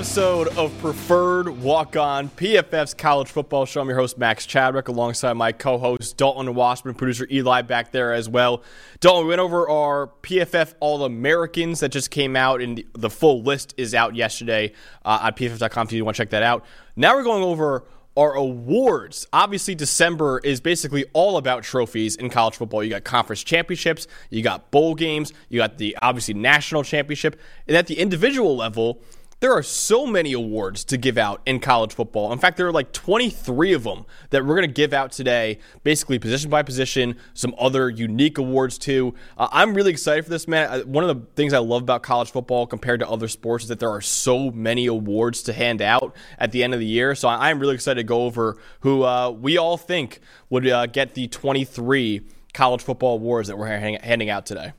episode of Preferred Walk On, PFF's college football show. I'm your host, Max Chadwick, alongside my co host, Dalton Wasserman, producer Eli back there as well. Dalton, we went over our PFF All Americans that just came out, and the full list is out yesterday uh, at PFF.com if you want to check that out. Now we're going over our awards. Obviously, December is basically all about trophies in college football. You got conference championships, you got bowl games, you got the obviously national championship, and at the individual level, there are so many awards to give out in college football. In fact, there are like 23 of them that we're going to give out today, basically position by position, some other unique awards too. Uh, I'm really excited for this, man. One of the things I love about college football compared to other sports is that there are so many awards to hand out at the end of the year. So I'm really excited to go over who uh, we all think would uh, get the 23 college football awards that we're handing out today.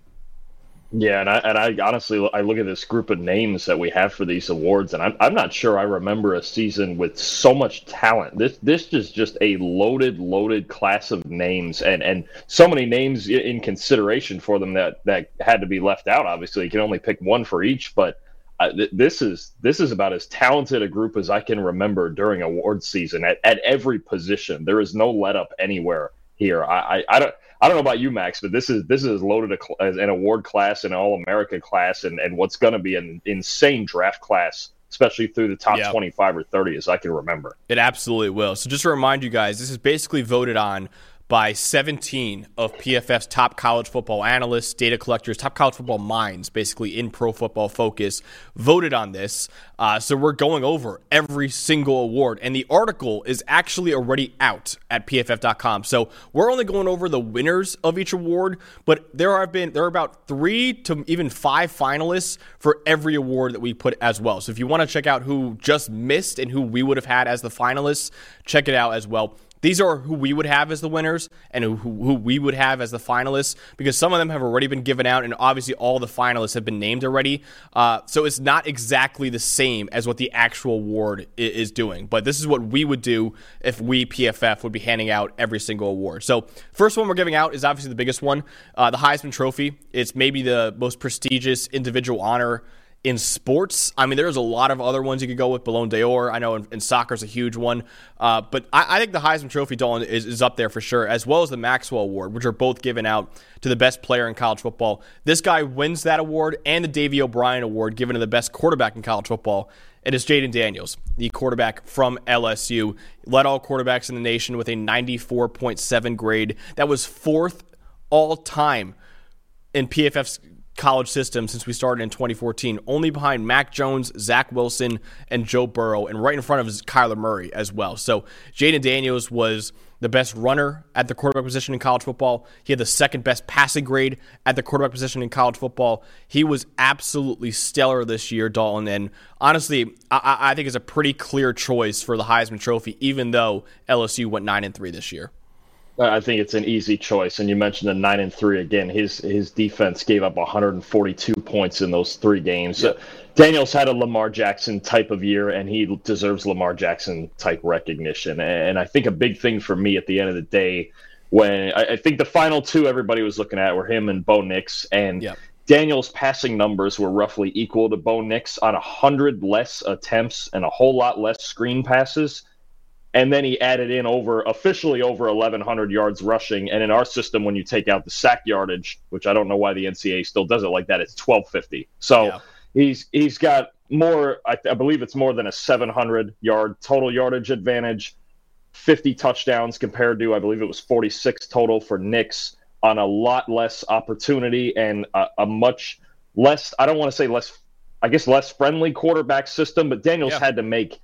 Yeah, and I, and I honestly I look at this group of names that we have for these awards, and I'm, I'm not sure I remember a season with so much talent. This this is just a loaded loaded class of names, and and so many names in consideration for them that that had to be left out. Obviously, you can only pick one for each, but uh, th- this is this is about as talented a group as I can remember during award season at, at every position. There is no let up anywhere here. I, I, I don't I don't know about you, Max, but this is this is loaded a, as an award class, an All America class, and, and what's going to be an insane draft class, especially through the top yep. 25 or 30, as I can remember. It absolutely will. So just to remind you guys, this is basically voted on by 17 of PFF's top college football analysts, data collectors, top college football minds, basically in pro football focus, voted on this. Uh, so we're going over every single award. And the article is actually already out at pff.com. So we're only going over the winners of each award, but there have been, there are about three to even five finalists for every award that we put as well. So if you want to check out who just missed and who we would have had as the finalists, check it out as well. These are who we would have as the winners and who, who we would have as the finalists because some of them have already been given out, and obviously all the finalists have been named already. Uh, so it's not exactly the same as what the actual award is doing. But this is what we would do if we, PFF, would be handing out every single award. So, first one we're giving out is obviously the biggest one uh, the Heisman Trophy. It's maybe the most prestigious individual honor in sports, I mean, there's a lot of other ones you could go with. Ballon d'Or, I know in, in soccer is a huge one. Uh, but I, I, think the Heisman Trophy, Dalton, is, is up there for sure, as well as the Maxwell Award, which are both given out to the best player in college football. This guy wins that award and the Davy O'Brien Award, given to the best quarterback in college football. It is Jayden Daniels, the quarterback from LSU. Led all quarterbacks in the nation with a 94.7 grade. That was fourth all time in PFF's college system since we started in 2014, only behind Mac Jones, Zach Wilson, and Joe Burrow, and right in front of Kyler Murray as well. So Jayden Daniels was the best runner at the quarterback position in college football. He had the second best passing grade at the quarterback position in college football. He was absolutely stellar this year, Dalton. And honestly, I, I think it's a pretty clear choice for the Heisman Trophy, even though LSU went nine and three this year. I think it's an easy choice. And you mentioned the nine and three again. His his defense gave up 142 points in those three games. Yep. Daniels had a Lamar Jackson type of year, and he deserves Lamar Jackson type recognition. And I think a big thing for me at the end of the day, when I, I think the final two everybody was looking at were him and Bo Nix, and yep. Daniels' passing numbers were roughly equal to Bo Nix on a hundred less attempts and a whole lot less screen passes and then he added in over officially over 1100 yards rushing and in our system when you take out the sack yardage which i don't know why the ncaa still does it like that it's 1250 so yeah. he's he's got more I, I, believe it's more than a 700 yard total yardage advantage 50 touchdowns compared to i believe it was 46 total for Nix on a lot less opportunity and a, a much less i don't want to say less i guess less friendly quarterback system but daniels yeah. had to make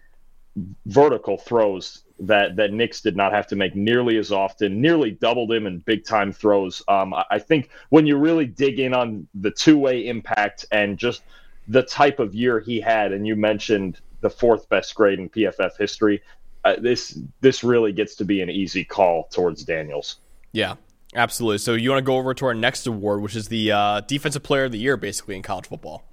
vertical throws that that Nix did not have to make nearly as often, nearly doubled him in big time throws. Um, I think when you really dig in on the two way impact and just the type of year he had, and you mentioned the fourth best grade in PFF history, uh, this this really gets to be an easy call towards Daniels. Yeah, absolutely. So you want to go over to our next award, which is the uh, defensive player of the year, basically in college football.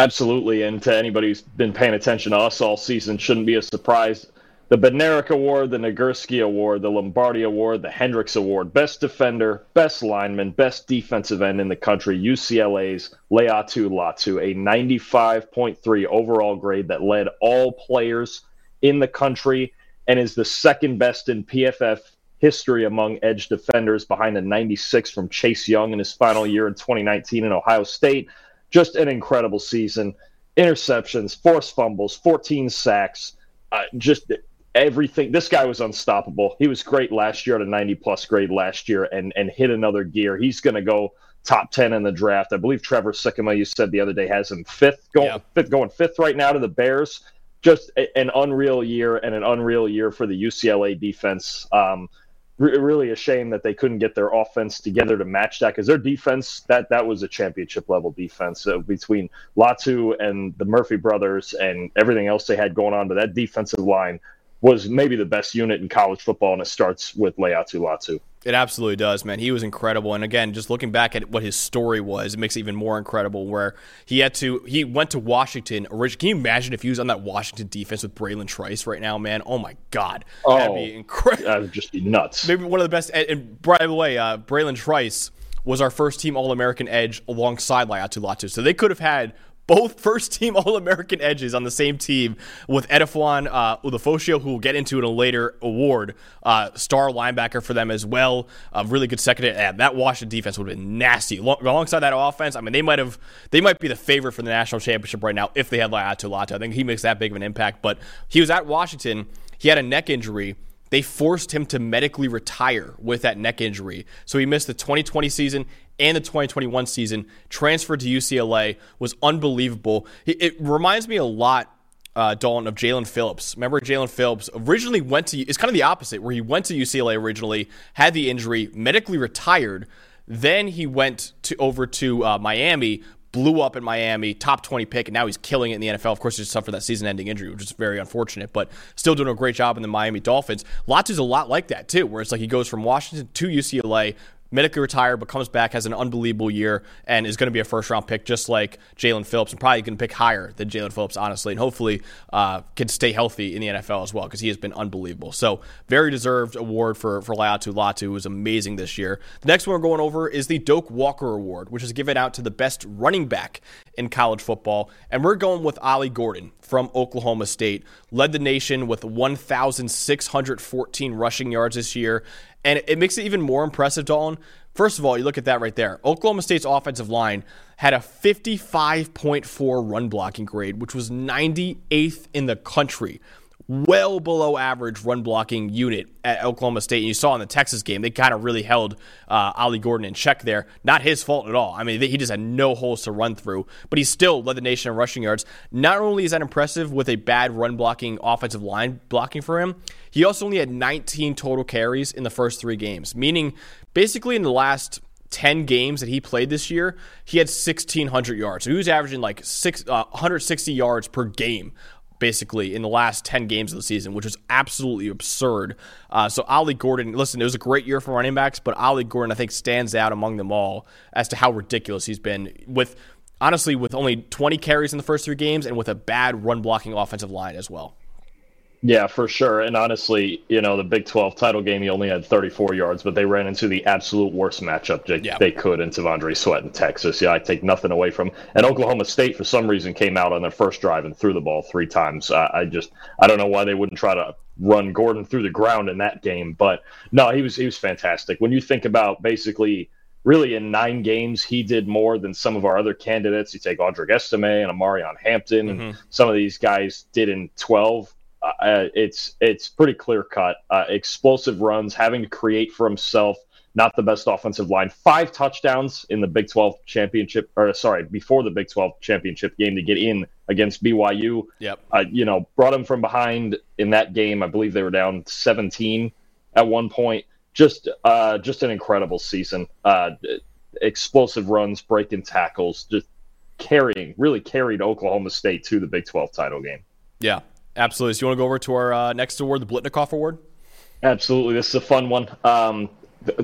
Absolutely, and to anybody who's been paying attention to us all season, shouldn't be a surprise. the Bednarik Award, the Nagurski Award, the Lombardi Award, the Hendricks Award, Best Defender, Best Lineman, Best Defensive End in the country, UCLA's Laiatu Latu, a 95.3 overall grade that led all players in the country and is the second best in PFF history among edge defenders behind the 96 from Chase Young in his final year in 2019 in Ohio State. Just an incredible season. Interceptions, forced fumbles, 14 sacks. Uh, just everything. This guy was unstoppable. He was great last year at a 90 plus grade last year and, and hit another gear. He's going to go top 10 in the draft. I believe Trevor Sikkema, you said the other day, has him fifth, going, yeah. fifth, going fifth right now to the Bears. Just a, an unreal year and an unreal year for the UCLA defense. Um, really a shame that they couldn't get their offense together to match that because their defense that that was a championship level defense uh, between Latu and the Murphy brothers and everything else they had going on. But that defensive line was maybe the best unit in college football, and it starts with Laiatu Latu. It absolutely does, man. He was incredible, and again, just looking back at what his story was, it makes it even more incredible. Where he had to, he went to Washington. originally. Can you imagine if he was on that Washington defense with Bralen Trice right now, man? Oh my God, oh, that'd be incredible. That'd just be nuts. Maybe one of the best. And, by the way, uh, Bralen Trice was our first team All American edge alongside Laiatu Latu, so they could have had both first team All American edges on the same team with Edefuan uh, Ulofoshio, who we'll get into in a later award, uh, star linebacker for them as well. A really good second. Yeah, that Washington defense would have been nasty. Alongside that offense, I mean, they might have they might be the favorite for the national championship right now if they had Latu. I think he makes that big of an impact. But he was at Washington. He had a neck injury they forced him to medically retire with that neck injury. So he missed the 2020 season and the 2021 season. Transferred to UCLA was unbelievable. It reminds me a lot, uh, Dalton, of Jaelan Phillips. Remember, Jaelan Phillips originally went to. It's kind of the opposite, where he went to UCLA originally, had the injury, medically retired. Then he went to over to uh, Miami, blew up in Miami, top 20 pick, and now he's killing it in the NFL. Of course, he suffered that season ending injury, which is very unfortunate, but still doing a great job in the Miami Dolphins. Latu's a lot like that, too, where it's like he goes from Washington to UCLA, medically retired, but comes back, has an unbelievable year, and is going to be a first round pick, just like Jaelan Phillips, and probably can pick higher than Jaelan Phillips, honestly, and hopefully uh, can stay healthy in the NFL as well because he has been unbelievable. So, very deserved award for, for Laiatu Latu, who was amazing this year. The next one we're going over is the Doak Walker Award, which is given out to the best running back in college football. And we're going with Ollie Gordon from Oklahoma State. Led the nation with 1,614 rushing yards this year and it makes it even more impressive, Dalton. First of all, you look at that right there. Oklahoma State's offensive line had a 55.4 run blocking grade, which was 98th in the country. Well below average run blocking unit at Oklahoma State. And you saw in the Texas game, they kind of really held uh, Ollie Gordon in check there. Not his fault at all. I mean, he just had no holes to run through, but he still led the nation in rushing yards. Not only is that impressive with a bad run blocking offensive line blocking for him, he also only had 19 total carries in the first three games, meaning basically in the last 10 games that he played this year, he had 1,600 yards. So he was averaging like six, uh, 160 yards per game basically in the last 10 games of the season, which is absolutely absurd. Uh, so Ollie Gordon, listen, it was a great year for running backs, but Ollie Gordon, I think, stands out among them all as to how ridiculous he's been with, honestly, with only 20 carries in the first three games and with a bad run blocking offensive line as well. Yeah, for sure. And honestly, you know, the Big 12 title game, he only had 34 yards, but they ran into the absolute worst matchup they, yeah. they could in T'Vondre Sweat in Texas. Yeah, I take nothing away from. And Oklahoma State, for some reason, came out on their first drive and threw the ball three times. I, I just, I don't know why they wouldn't try to run Gordon through the ground in that game. But no, he was he was fantastic. When you think about basically really in nine games, he did more than some of our other candidates. You take Audric Estime and Omarion Hampton, mm-hmm. and some of these guys did in 12 uh, it's it's pretty clear cut. Uh, explosive runs, having to create for himself. Not the best offensive line. Five touchdowns in the Big 12 championship, or sorry, before the Big 12 championship game to get in against BYU. Yep. Uh, you know, brought him from behind in that game. I believe they were down 17 at one point. Just, uh, just an incredible season. Uh, explosive runs, breaking tackles, just carrying, really carried Oklahoma State to the Big 12 title game. Yeah, Absolutely. So you want to go over to our uh, next award, the Biletnikoff Award? Absolutely. This is a fun one. Um,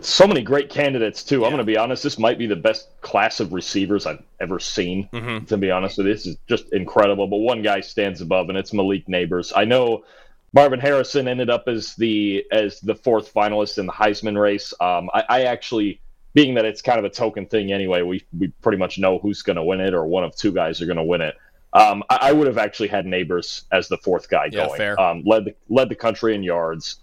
so many great candidates too. Yeah. I'm going to be honest. This might be the best class of receivers I've ever seen. Mm-hmm. To be honest with you, this is just incredible. But one guy stands above, and it's Malik Nabers. I know Marvin Harrison ended up as the as the fourth finalist in the Heisman race. Um, I, I actually, being that it's kind of a token thing anyway, we we pretty much know who's going to win it, or one of two guys are going to win it. Um, I, I, would have actually had Nabers as the fourth guy yeah, going. Fair. Um, led the led the country in yards,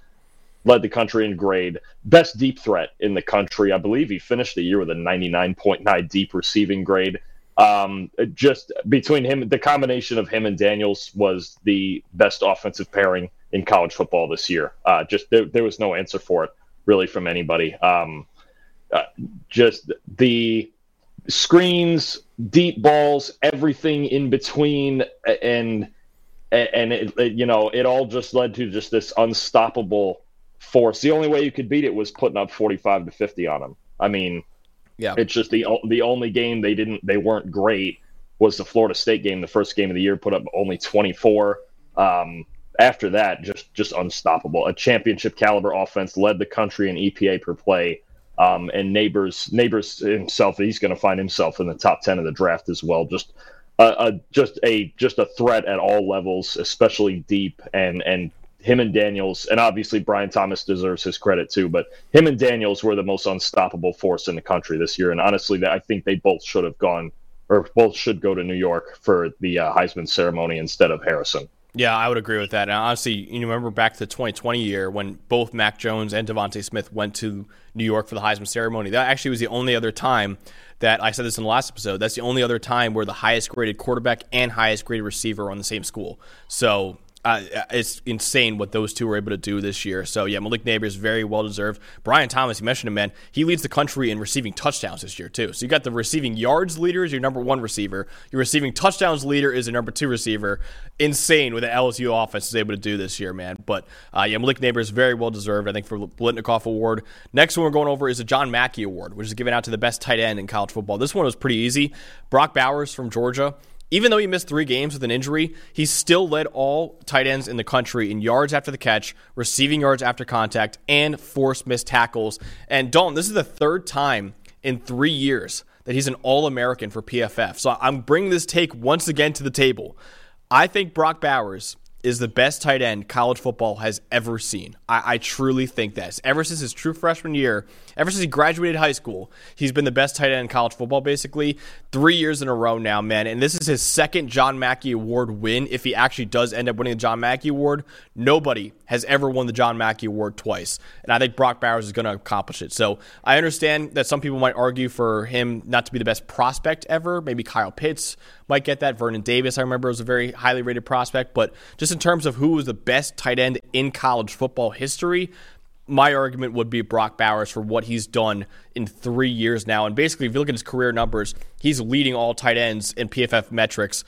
led the country in grade, best deep threat in the country. I believe he finished the year with a 99.9 deep receiving grade. Um, just between him, the combination of him and Daniels was the best offensive pairing in college football this year. Uh, just there, there was no answer for it really from anybody. Um, uh, just the screens, deep balls, everything in between, and and it, it, you know it all just led to just this unstoppable force. The only way you could beat it was putting up forty five to fifty on them. I mean, yeah, it's just the the only game they didn't they weren't great was the Florida State game, the first game of the year, put up only twenty four. Um, after that, just just unstoppable. A championship caliber offense led the country in EPA per play. Um, and Nabers, Nabers himself, he's going to find himself in the top ten of the draft as well. Just a, a just a just a threat at all levels, especially deep and and him and Daniels, and obviously Brian Thomas deserves his credit too. But him and Daniels were the most unstoppable force in the country this year, and honestly, I think they both should have gone, or both should go to New York for the uh, Heisman ceremony instead of Harrison. Yeah, I would agree with that. And honestly, you remember back to the 2020 year when both Mac Jones and DeVonta Smith went to New York for the Heisman ceremony. That actually was the only other time that I said this in the last episode. That's the only other time where the highest graded quarterback and highest graded receiver are on the same school. So uh, it's insane what those two were able to do this year. So yeah, Malik Nabers very well deserved. Brian Thomas, you mentioned him, man. He leads the country in receiving touchdowns this year too. So you got the receiving yards leader is your number one receiver. Your receiving touchdowns leader is your number two receiver. Insane what the LSU offense is able to do this year, man. But uh, yeah, Malik Nabers very well deserved. I think for Biletnikoff Award. Next one we're going over is the John Mackey Award, which is given out to the best tight end in college football. This one was pretty easy. Brock Bowers from Georgia. Even though he missed three games with an injury, he still led all tight ends in the country in yards after the catch, receiving yards after contact, and forced missed tackles. And Dalton, this is the third time in three years that he's an All American for PFF. So I'm bringing this take once again to the table. I think Brock Bowers is the best tight end college football has ever seen. I, I, truly think that. Ever since his true freshman year, ever since he graduated high school, he's been the best tight end in college football basically three years in a row now, man. And this is his second John Mackey Award win. If he actually does end up winning the John Mackey Award, nobody has ever won the John Mackey Award twice. And I think Brock Bowers is going to accomplish it. So I understand that some people might argue for him not to be the best prospect ever. Maybe Kyle Pitts might get that. Vernon Davis, I remember, was a very highly rated prospect. But just in terms of who was the best tight end in college football history, my argument would be Brock Bowers for what he's done in three years now. And basically, if you look at his career numbers, he's leading all tight ends in PFF metrics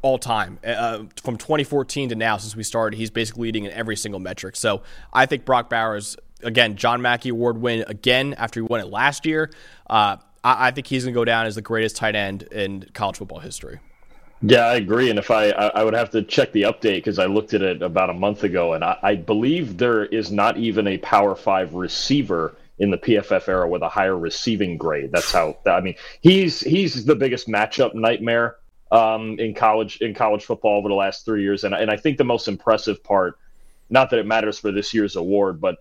all time. Uh, from 2014 to now, since we started, he's basically leading in every single metric. So I think Brock Bowers, again, John Mackey Award win again after he won it last year. Uh, I, I, think he's going to go down as the greatest tight end in college football history. Yeah, I agree. And if I, I would have to check the update because I looked at it about a month ago, and I, I believe there is not even a Power Five receiver in the PFF era with a higher receiving grade. That's how. I mean, he's he's the biggest matchup nightmare um, in college in college football over the last three years, and and I think the most impressive part, not that it matters for this year's award, but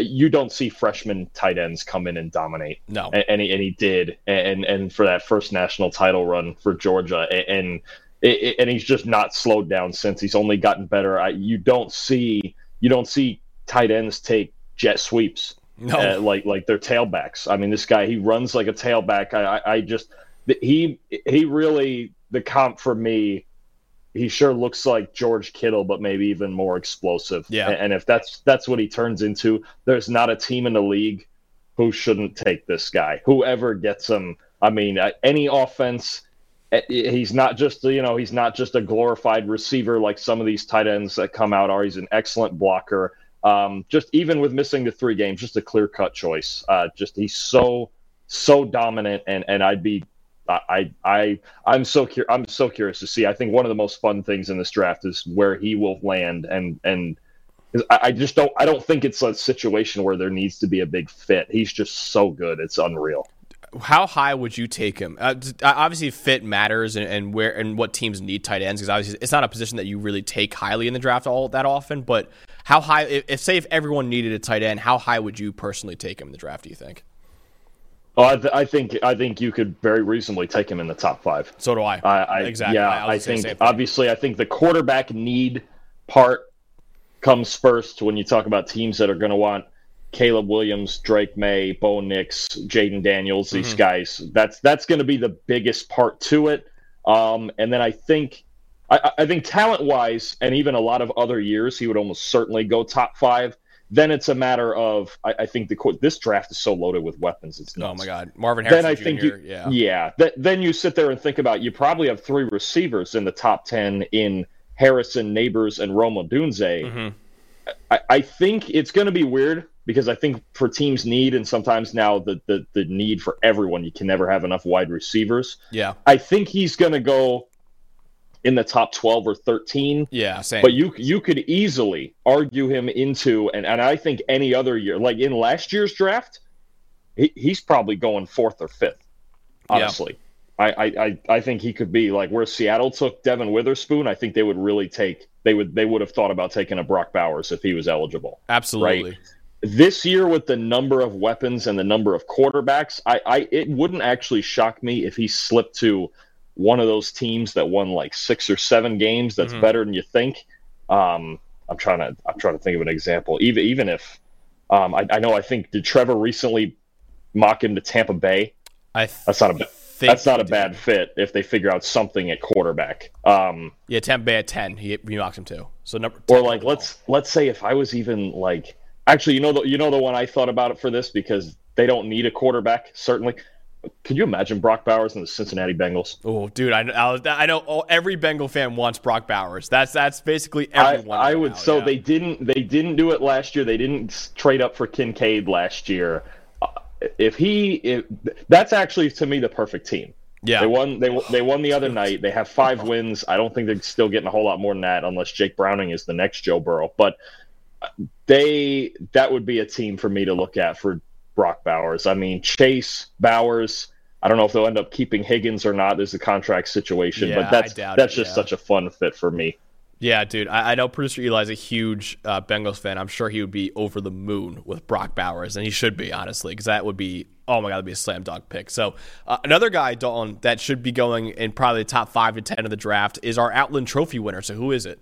you don't see freshman tight ends come in and dominate. No, and, and he, and he did, and and for that first national title run for Georgia, and and he's just not slowed down since. He's only gotten better. I, you don't see you don't see tight ends take jet sweeps. No, uh, like like their tailbacks. I mean, this guy he runs like a tailback. I, I, I just he he really the comp for me he sure looks like George Kittle, but maybe even more explosive. Yeah. And if that's that's what he turns into, there's not a team in the league who shouldn't take this guy. Whoever gets him, I mean, uh, any offense. He's not just you know he's not just a glorified receiver like some of these tight ends that come out are. He's an excellent blocker. Um, just even with missing the three games, just a clear cut choice. Uh, just he's so so dominant, and and I'd be I I I'm so cur- I'm so curious to see. I think one of the most fun things in this draft is where he will land, and and I just don't I don't think it's a situation where there needs to be a big fit. He's just so good, it's unreal. how high would you take him? Uh, obviously, fit matters, and, and, where and what teams need tight ends because obviously it's not a position that you really take highly in the draft all that often. But how high? If, if say if everyone needed a tight end, how high would you personally take him in the draft? Do you think? Oh, I, th- I, think I think you could very reasonably take him in the top five. So do I. I, I exactly. Yeah, I, I think obviously I think the quarterback need part comes first when you talk about teams that are going to want Caleb Williams, Drake Maye, Bo Nix, Jayden Daniels, these mm-hmm. guys. That's that's going to be the biggest part to it. Um, and then I think I, I think talent wise, and even a lot of other years, he would almost certainly go top five. Then it's a matter of I, I think the this draft is so loaded with weapons. It's nuts. oh my god, Marvin Harrison. Then I Jr., think you, yeah, yeah. Th- then you sit there and think about you probably have three receivers in the top ten in Harrison, Nabers, and Rome Odunze. Mm-hmm. I, I think it's going to be weird because I think for teams need and sometimes now the, the the need for everyone, you can never have enough wide receivers. Yeah, I think he's going to go in the top 12 or 13. Yeah, same. But you you could easily argue him into and, and I think any other year, like in last year's draft, he, he's probably going fourth or fifth. Honestly. Yeah. I, I, I think he could be like where Seattle took Devon Witherspoon. I think they would really take they would they would have thought about taking a Brock Bowers if he was eligible. Absolutely. Right? This year with the number of weapons and the number of quarterbacks, I, I it wouldn't actually shock me if he slipped to one of those teams that won like six or seven games that's mm-hmm. better than you think. Um, I'm trying to I'm trying to think of an example. Even even if um, I, I, know I think did Trevor recently mock him to Tampa Bay? I th- that's not a that's not a bad fit if they figure out something at quarterback. Um, yeah, Tampa Bay at ten, he, he mocked him too. So number or like let's let's say if I was even like actually you know the you know the one I thought about it for this because they don't need a quarterback certainly. Could you imagine Brock Bowers and the Cincinnati Bengals? Oh, dude, I, I, I know oh, every Bengal fan wants Brock Bowers. That's that's basically everyone. I, I would. Now, so yeah. they didn't they didn't do it last year. They didn't trade up for Kincaid last year. Uh, if he, if, that's actually to me the perfect team. Yeah, they won. They they won the other night. They have five wins. I don't think they're still getting a whole lot more than that, unless Jake Browning is the next Joe Burrow. But they that would be a team for me to look at for Brock Bowers. I mean, Chase Bowers. I don't know if they'll end up keeping Higgins or not. There's a contract situation, yeah, but that's that's just yeah. such a fun fit for me. Yeah, dude. I, I know producer Eli's a huge uh, Bengals fan. I'm sure he would be over the moon with Brock Bowers, and he should be honestly, because that would be oh my god, that'd be a slam dunk pick. So uh, another guy, Dalton, that should be going in probably the top five to ten of the draft is our Outland Trophy winner. So who is it?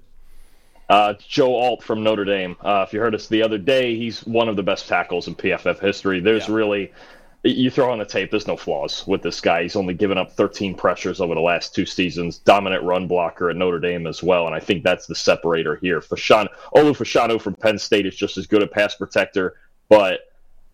Uh, Joe Alt from Notre Dame. Uh, if you heard us the other day, he's one of the best tackles in PFF history. There's yeah. really, you throw on the tape, there's no flaws with this guy. He's only given up 13 pressures over the last two seasons. Dominant run blocker at Notre Dame as well, and I think that's the separator here. Fashan, Olu Fashanu from Penn State is just as good a pass protector, but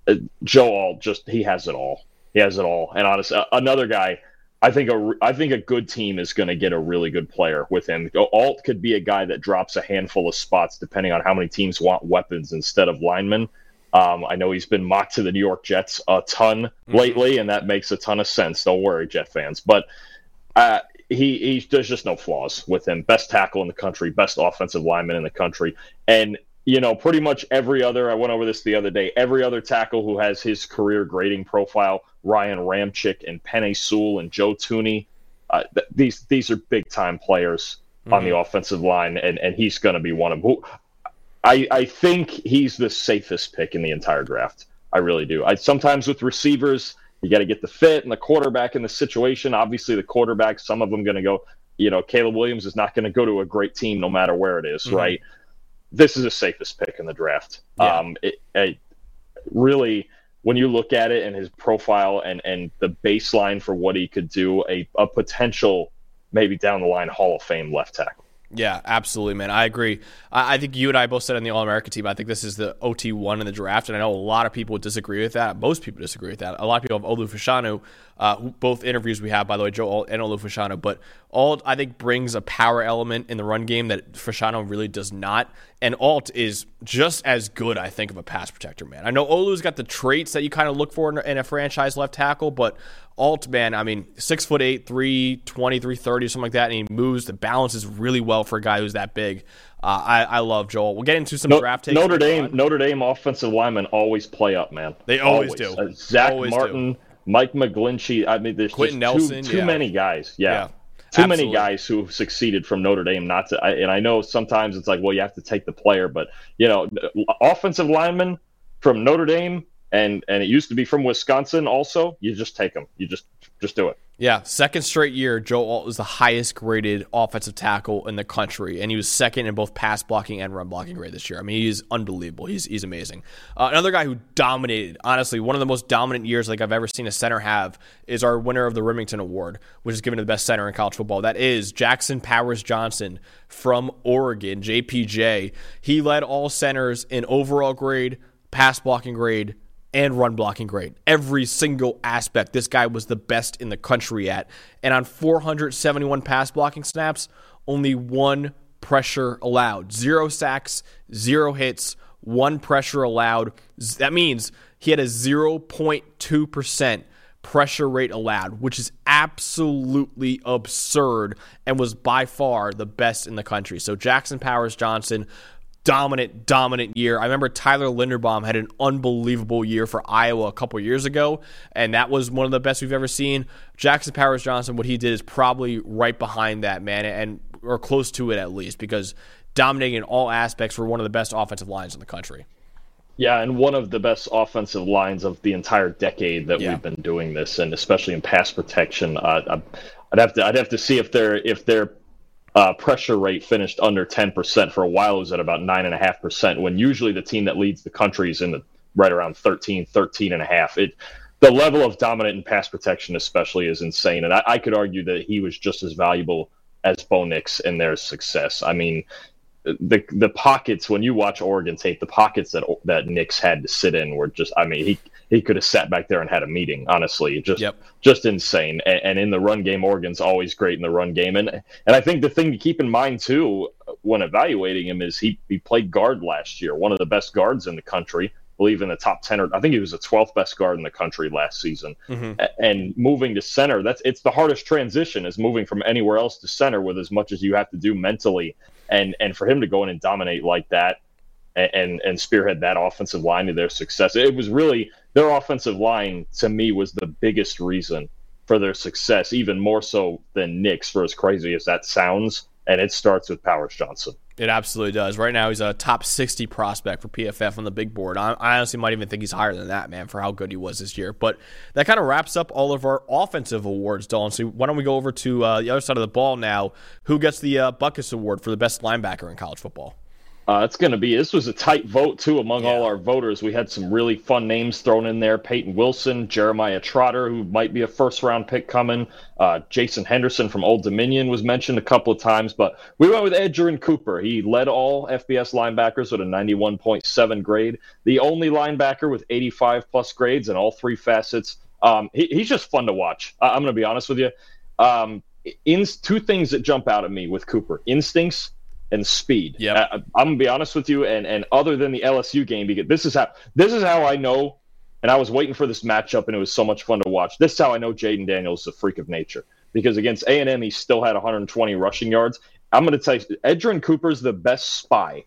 uh, Joe Alt just he has it all. He has it all. And honestly, another guy I think a I think a good team is going to get a really good player with him. Alt could be a guy that drops a handful of spots depending on how many teams want weapons instead of linemen. Um, I know he's been mocked to the New York Jets a ton mm-hmm. lately, and that makes a ton of sense. Don't worry, Jet fans. But uh, he, he there's just no flaws with him. Best tackle in the country, best offensive lineman in the country, and you know, pretty much every other, I went over this the other day, every other tackle who has his career grading profile, Ryan Ramczyk and Penei Sewell and Joe Thuney, uh, th- these these are big time players mm-hmm. on the mm-hmm. offensive line, and, and he's going to be one of them. I, I think he's the safest pick in the entire draft. I really do. I sometimes with receivers, you got to get the fit and the quarterback in the situation. Obviously, the quarterback, some of them going to go. You know, Caleb Williams is not going to go to a great team no matter where it is, mm-hmm. right? This is the safest pick in the draft. Yeah. Um, it, it, really, when you look at it and his profile and and the baseline for what he could do, a a potential maybe down the line Hall of Fame left tackle. Yeah, absolutely, man. I agree. I, I think you and I both said on the All America team, I think this is the OT one in the draft, and I know a lot of people would disagree with that. Most people disagree with that. A lot of people have Olu Fashanu, uh, both interviews we have, by the way, Joe Alt and Olu Fashanu, but Alt, I think, brings a power element in the run game that Fashanu really does not. And Alt is just as good, I think, of a pass protector, man. I know Olu's got the traits that you kind of look for in, in a franchise left tackle, but Alt, man, I mean, six foot eight, 320, 330, something like that, and he moves, the balances really well for a guy who's that big. Uh, I, I love Joel. We'll get into some no, draft takes. Notre Dame, Notre Dame offensive linemen always play up, man. They always, always. do. Uh, Zach always Martin, do. Mike McGlinchey. I mean, there's Quenton just Nelson, too, too yeah. many guys. Yeah. Yeah, Too absolutely. many guys who have succeeded from Notre Dame not to, I, and I know sometimes it's like, well, you have to take the player, but you know, offensive linemen from Notre Dame and and it used to be from Wisconsin. Also, you just take them. You just just do it. Yeah, second straight year, Joe Alt was the highest graded offensive tackle in the country, and he was second in both pass blocking and run blocking grade this year. I mean, he's unbelievable. He's he's amazing. Uh, another guy who dominated, honestly, one of the most dominant years like I've ever seen a center have is our winner of the Remington Award, which is given to the best center in college football. That is Jackson Powers Johnson from Oregon, JPJ. He led all centers in overall grade, pass blocking grade, and run blocking grade. Every single aspect, this guy was the best in the country at. And on 471 pass blocking snaps, only one pressure allowed. Zero sacks, zero hits, one pressure allowed. That means he had a 0.2% pressure rate allowed, which is absolutely absurd and was by far the best in the country. So Jackson Powers Johnson dominant, dominant year. I remember Tyler Linderbaum had an unbelievable year for Iowa a couple years ago, and that was one of the best we've ever seen. Jackson Powers Johnson, what he did is probably right behind that, man, and or close to it at least, because dominating in all aspects for one of the best offensive lines in the country. Yeah, and one of the best offensive lines of the entire decade that Yeah. we've been doing this, and especially in pass protection. Uh, I'd have to I'd have to see if their if their uh, pressure rate finished under ten percent. For a while, it was at about nine and a half percent. When usually the team that leads the country is in the right around 13, 13 and a half. It the level of dominant in pass protection, especially, is insane. And I, I could argue that he was just as valuable as Bo Nix in their success. I mean, the the pockets when you watch Oregon tape, the pockets that that Nix had to sit in were just. I mean, he he could have sat back there and had a meeting. Honestly, just Yep. just insane. And, and in the run game, Oregon's always great in the run game. And and I think the thing to keep in mind too when evaluating him is he he played guard last year, one of the best guards in the country. I believe in the top ten or I think he was the twelfth best guard in the country last season. Mm-hmm. A- And moving to center, that's it's the hardest transition is moving from anywhere else to center with as much as you have to do mentally. And and for him to go in and dominate like that and, and spearhead that offensive line to their success. It was really their offensive line to me was the biggest reason for their success, even more so than Nix's. For as crazy as that sounds, and it starts with Powers Johnson. It absolutely does. Right now, he's a top 60 prospect for PFF on the big board. I, I honestly might even think he's higher than that, man, for how good he was this year. But that kind of wraps up all of our offensive awards, Dalton. So why don't we go over to uh, the other side of the ball now? Who gets the uh, Butkus Award for the best linebacker in college football? Uh, it's going to be. This was a tight vote too among Yeah. all our voters. We had some really fun names thrown in there: Peyton Wilson, Jeremiah Trotter, who might be a first-round pick coming. Uh, Jason Henderson from Old Dominion was mentioned a couple of times, but we went with Edgerrin Cooper. He led all FBS linebackers with a 91.7 grade. The only linebacker with 85 plus grades in all three facets. Um, he, he's just fun to watch. I, I'm going to be honest with you. Um, in two things that jump out at me with Cooper: instincts and speed. Yep. Uh, I'm gonna be honest with you, and and other than the LSU game, because this is how this is how I know. And I was waiting for this matchup, and it was so much fun to watch. This is how I know Jayden Daniels is a freak of nature because against A and M, he still had 120 rushing yards. I'm going to tell you, Edgerrin Cooper's the best spy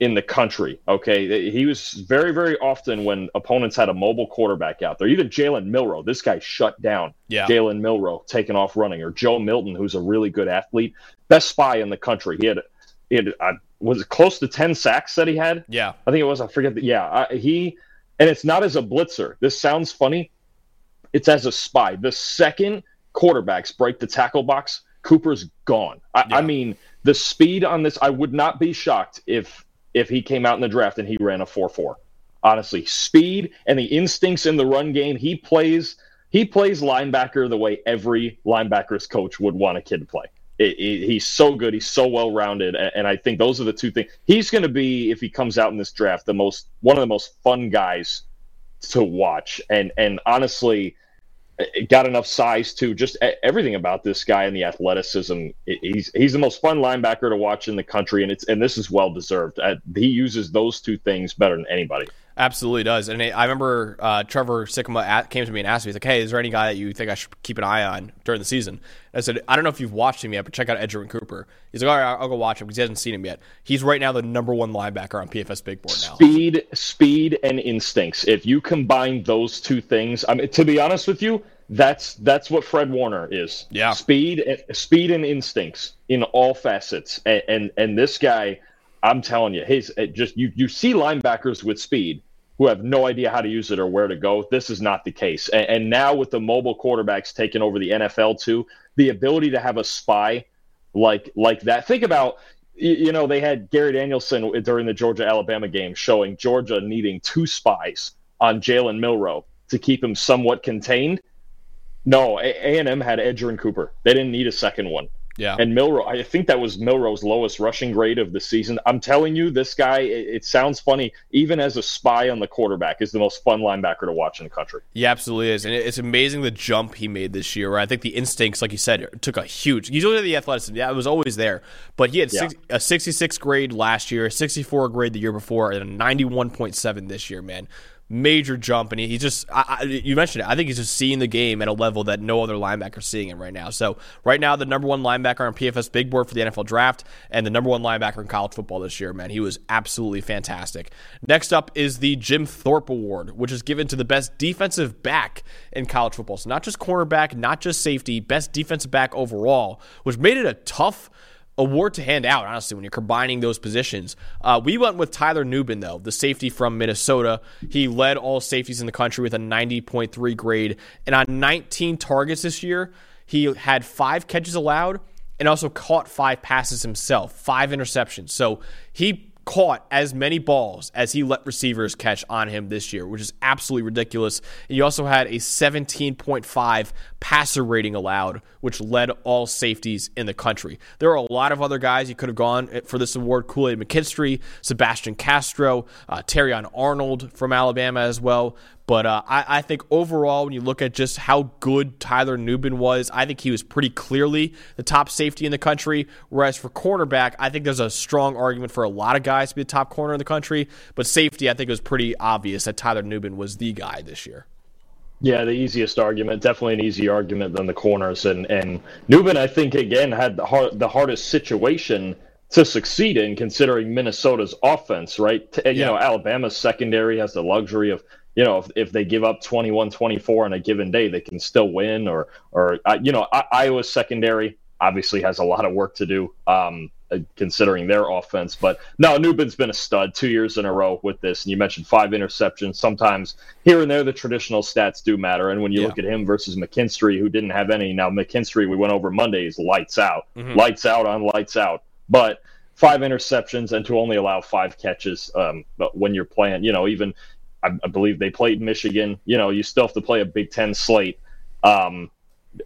in the country. Okay, he was very, very often when opponents had a mobile quarterback out there. Even Jalen Milroe, this guy shut down Yeah. Jalen Milroe taking off running, or Joe Milton, who's a really good athlete, best spy in the country. He had, had, uh, was it close to ten sacks that he had. Yeah. I think it was. I forget. The, yeah, I, he, and it's not as a blitzer. This sounds funny. It's as a spy. The second quarterbacks break the tackle box, Cooper's gone. I, Yeah. I mean, the speed on this. I would not be shocked if if he came out in the draft and he ran a four four. Honestly, speed and the instincts in the run game. He plays. He plays linebacker the way every linebacker's coach would want a kid to play. It, it, he's so good. He's so well rounded, and, and I think those are the two things. He's going to be, if he comes out in this draft, the most one of the most fun guys to watch. And and honestly, got enough size to just everything about this guy and the athleticism. He's he's the most fun linebacker to watch in the country, and it's and this is well deserved. Uh, he uses those two things better than anybody. Absolutely does. And I remember uh, Trevor Sikkema came to me and asked me, he's like, hey, is there any guy that you think I should keep an eye on during the season? And I said, I don't know if you've watched him yet, but check out Edgerrin Cooper. He's like, all right, I'll go watch him because he hasn't seen him yet. He's right now the number one linebacker on PFF's Big Board now. Speed, speed, and instincts. If you combine those two things, I mean, to be honest with you, that's that's what Fred Warner is. Yeah, speed, speed, and instincts in all facets. And and, and this guy, I'm telling you, his just you you see linebackers with speed who have no idea how to use it or where to go. This is not the case. And, and now with the mobile quarterbacks taking over the NFL too, the ability to have a spy like like that. Think about you know they had Gary Danielson during the Georgia Alabama game showing Georgia needing two spies on Jalen Milroe to keep him somewhat contained. No, A and M had Edgerrin Cooper. They didn't need a second one. Yeah. And Milroe, I think that was Milroe's lowest rushing grade of the season. I'm telling you, this guy, it, it, sounds funny, even as a spy on the quarterback, is the most fun linebacker to watch in the country. He absolutely is. And it's amazing the jump he made this year, where I think the instincts, like you said, took a huge. He's looked at the athleticism. Yeah, it was always there. But he had yeah. six, a 66 grade last year, a 64 grade the year before, and a 91.7 this year, man major jump, and he, just I, I, you mentioned it. I think he's just seeing the game at a level that no other linebacker is seeing it right now. So right now, the number one linebacker on PFF's Big Board for the NFL Draft, and the number one linebacker in college football this year. Man, he was absolutely fantastic. Next up is the Jim Thorpe Award, which is given to the best defensive back in college football. So not just cornerback, not just safety, best defensive back overall, which made it a tough award to hand out, honestly, when you're combining those positions. Uh, we went with Tyler Nubin, though, the safety from Minnesota. He led all safeties in the country with a 90.3 grade. And on 19 targets this year, he had five catches allowed and also caught five passes himself, five interceptions. So he caught as many balls as he let receivers catch on him this year, which is absolutely ridiculous. He also had a 17.5 passer rating allowed, which led all safeties in the country. There are a lot of other guys you could have gone for this award Kool Aid McKinstry, Sebastian Castro, uh, Arnold from Alabama as well. But uh, I, I, think overall, when you look at just how good Tyler Nubin was, I think he was pretty clearly the top safety in the country. Whereas for cornerback, I think there's a strong argument for a lot of guys to be the top corner in the country. But safety, I think it was pretty obvious that Tyler Nubin was the guy this year. Yeah, the easiest argument, definitely an easy argument than the corners, and and Nubin, I think again had the hard, the hardest situation to succeed in, considering Minnesota's offense, right? You yeah. know, Alabama's secondary has the luxury of you know, if, if they give up 21 24 on a given day, they can still win. Or, or uh, you know, I, Iowa's secondary obviously has a lot of work to do um, uh, considering their offense. But no, Nubin's been a stud two years in a row with this. And you mentioned five interceptions. Sometimes here and there, the traditional stats do matter. And when you yeah. look at him versus McKinstry, who didn't have any, now McKinstry, we went over Mondays, lights out, mm-hmm. lights out on lights out. But five interceptions and to only allow five catches um, when you're playing, you know, even I, I, believe they played Michigan. You know, you still have to play a Big Ten slate. Um,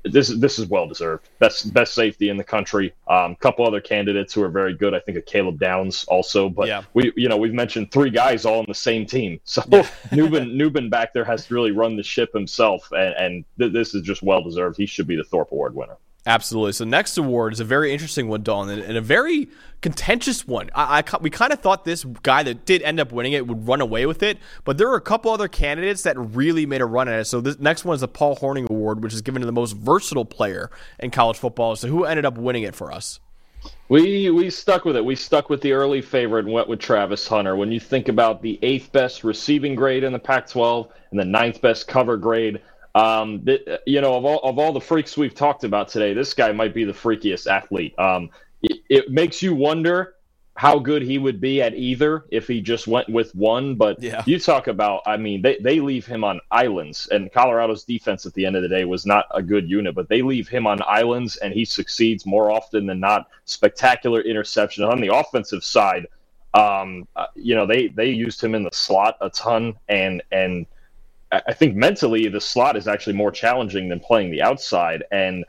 this is this is well deserved. Best best safety in the country. A um, couple other candidates who are very good. I think of Caleb Downs also. But yeah. we you know we've mentioned three guys all on the same team. So yeah. Nubin Nubin back there has to really run the ship himself, and, and th- this is just well deserved. He should be the Thorpe Award winner. Absolutely. So next award is a very interesting one, Dawn, and a very contentious one. I, I, we kind of thought this guy that did end up winning it would run away with it, but there were a couple other candidates that really made a run at it. So this next one is the Paul Hornung Award, which is given to the most versatile player in college football. So who ended up winning it for us? We we stuck with it. We stuck with the early favorite and went with Travis Hunter. When you think about the eighth best receiving grade in the Pac-12 and the ninth best cover grade, um, you know, of all of all the freaks we've talked about today, this guy might be the freakiest athlete. Um, it, it, makes you wonder how good he would be at either if he just went with one. But yeah. you talk about, I mean, they, they leave him on islands, and Colorado's defense at the end of the day was not a good unit, but they leave him on islands, and he succeeds more often than not. Spectacular interception on the offensive side. Um, uh, you know, they they used him in the slot a ton, and and I think mentally the slot is actually more challenging than playing the outside, and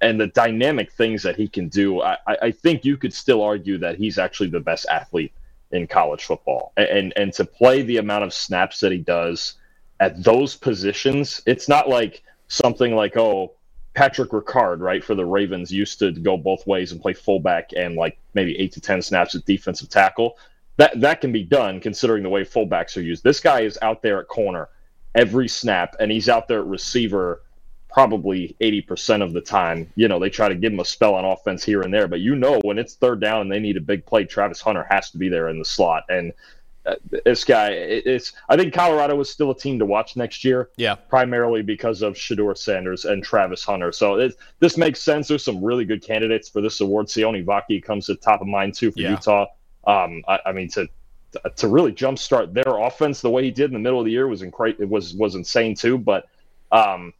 and the dynamic things that he can do. I, I think you could still argue that he's actually the best athlete in college football, and and to play the amount of snaps that he does at those positions, it's not like something like oh Patrick Ricard, right, for the Ravens used to go both ways and play fullback and like maybe eight to ten snaps at defensive tackle that that can be done considering the way fullbacks are used. This guy is out there at corner every snap, and he's out there at receiver probably 80% of the time. You know, they try to give him a spell on offense here and there, but you know, when it's third down and they need a big play, Travis Hunter has to be there in the slot. And uh, this guy, it's, I think Colorado is still a team to watch next year. Yeah. Primarily because of Shedeur Sanders and Travis Hunter. So it, this makes sense. There's some really good candidates for this award. Sione Vaki comes to the top of mind too for yeah. Utah. Um, I, I mean, to, to really jumpstart their offense the way he did in the middle of the year was incredible. It was was insane too. But um,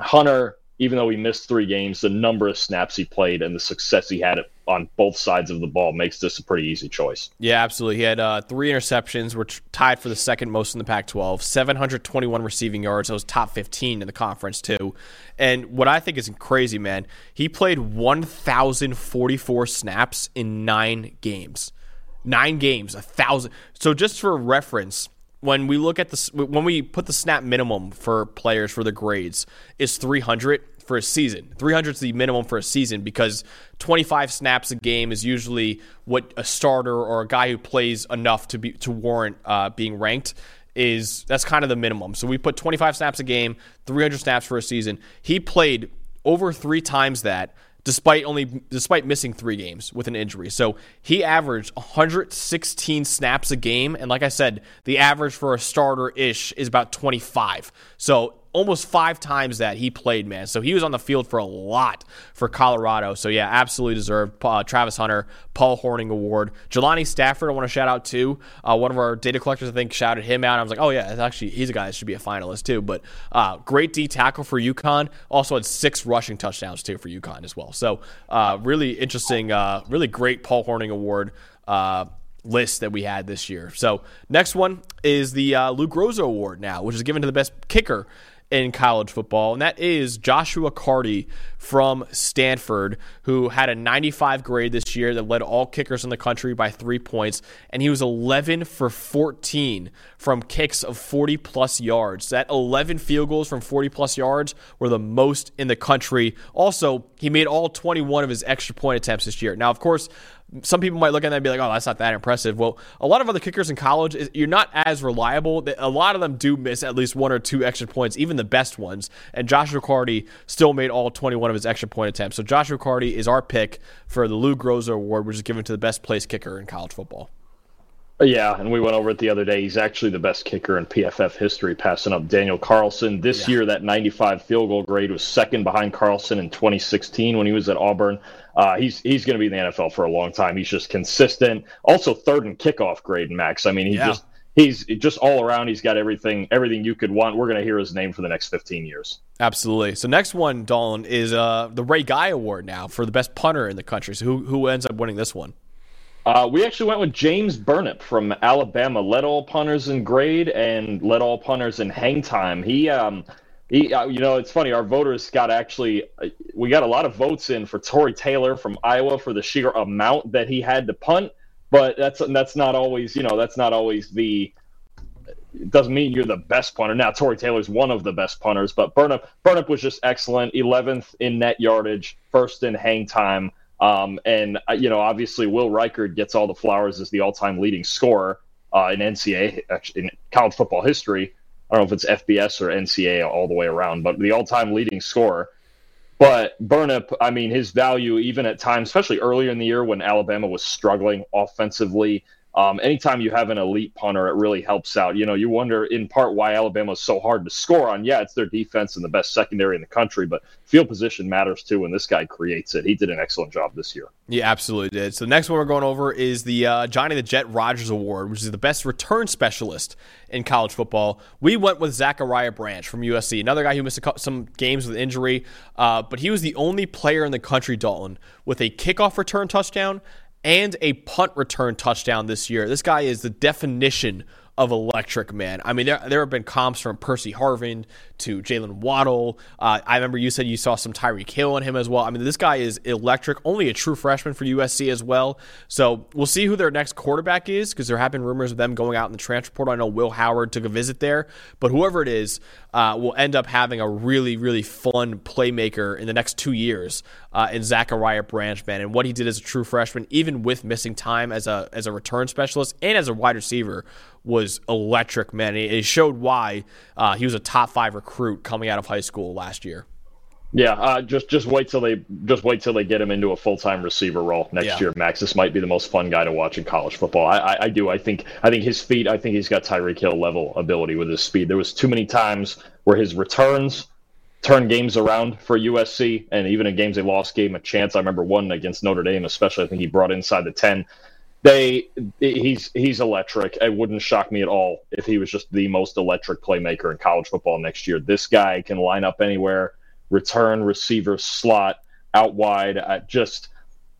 Hunter, even though he missed three games, the number of snaps he played and the success he had on both sides of the ball makes this a pretty easy choice. Yeah, absolutely. He had uh, three interceptions, which tied for the second most in the Pac-12. 721 receiving yards. That was top 15 in the conference too. And what I think is crazy, man, he played 1,044 snaps in nine games. Nine games, a thousand. So just for reference, when we look at the when we put the snap minimum for players for the grades is 300 for a season. 300 is the minimum for a season because 25 snaps a game is usually what a starter or a guy who plays enough to be to warrant uh, being ranked is that's kind of the minimum. So we put 25 snaps a game, 300 snaps for a season. He played over 3 times that despite only despite missing three games with an injury. So he averaged 116 snaps a game, and like I said, the average for a starter ish is about 25. So almost five times that he played, man. So he was on the field for a lot for Colorado. So yeah, absolutely deserved. Uh, Travis Hunter, Paul Hornung Award. Jelani Stafford, I want to shout out too. Uh, one of our data collectors, I think, shouted him out. I was like, oh yeah, actually he's a guy that should be a finalist too. But uh, great D tackle for UConn. Also had six rushing touchdowns too for UConn as well. So uh, really interesting, uh, really great Paul Hornung Award uh, list that we had this year. So next one is the uh, Lou Groza Award now, which is given to the best kicker in college football, and that is Joshua Karty from Stanford, who had a 95 grade this year that led all kickers in the country by three points, and he was 11 for 14 from kicks of 40 plus yards. That 11 field goals from 40 plus yards were the most in the country. Also, he made all 21 of his extra point attempts this year. Now, of course, some people might look at that and be like, "Oh, that's not that impressive." Well, a lot of other kickers in college, you're not as reliable. A lot of them do miss at least one or two extra points, even the best ones. And Joshua Karty still made all 21 of his extra point attempts. So Joshua Karty is our pick for the Lou Groza Award, which is given to the best place kicker in college football. Yeah, and we went over it the other day. He's actually the best kicker in PFF history, passing up Daniel Carlson. This yeah. year, that 95 field goal grade was second behind Carlson in 2016 when he was at Auburn. Uh, he's he's going to be in the NFL for a long time. He's just consistent. Also, third in kickoff grade, Max. I mean, he yeah. just he's just all around. He's got everything everything you could want. We're going to hear his name for the next 15 years. Absolutely. So next one, Dalton, is uh, the Ray Guy Award now for the best punter in the country. So who who ends up winning this one? Uh, we actually went with James Burnip from Alabama. Led all punters in grade and led all punters in hang time. He um, he, uh, you know, it's funny. Our voters got actually, uh, we got a lot of votes in for Tory Taylor from Iowa for the sheer amount that he had to punt. But that's that's not always, you know, that's not always the. It doesn't mean you're the best punter. Now, Tory Taylor's one of the best punters, but Burnip Burnip was just excellent. 11th in net yardage, first in hang time, um, and uh, you know, obviously, Will Reichard gets all the flowers as the all-time leading scorer uh, in NCAA in college football history I don't know if it's FBS or NCAA all the way around, but the all-time leading scorer. But Burnip, I mean, his value even at times, especially earlier in the year when Alabama was struggling offensively, um, anytime you have an elite punter, it really helps out. You know, you wonder in part why Alabama is so hard to score on. Yeah, it's their defense and the best secondary in the country, but field position matters too, and this guy creates it. He did an excellent job this year. He absolutely did. So the next one we're going over is the uh, Johnny the Jet Rodgers Award, which is the best return specialist in college football. We went with Zachariah Branch from USC, another guy who missed some games with injury, uh, but he was the only player in the country, Dalton, with a kickoff return touchdown and a punt return touchdown this year. This guy is the definition of electric, man. I mean, there, there have been comps from Percy Harvin to Jaylen Waddle. Uh, I remember you said you saw some Tyreek Hill on him as well. I mean, this guy is electric, only a true freshman for USC as well. So we'll see who their next quarterback is because there have been rumors of them going out in the transfer portal. I know Will Howard took a visit there, but whoever it is uh, will end up having a really, really fun playmaker in the next two years uh, in Zachariah Branchman and what he did as a true freshman, even with missing time as a as a return specialist and as a wide receiver, was electric. Man, it showed why uh, he was a top five recruit coming out of high school last year. Yeah, uh, just just wait till they just wait till they get him into a full time receiver role next yeah. year. Max, this might be the most fun guy to watch in college football. I, I, I, do. I think I think his feet. I think he's got Tyreek Hill level ability with his speed. There was too many times where his returns turn games around for USC, and even in games they lost, gave him a chance. I remember one against Notre Dame, especially. I think he brought inside the ten. They he's he's electric. It wouldn't shock me at all if he was just the most electric playmaker in college football next year. This guy can line up anywhere return, receiver, slot, out wide, uh, just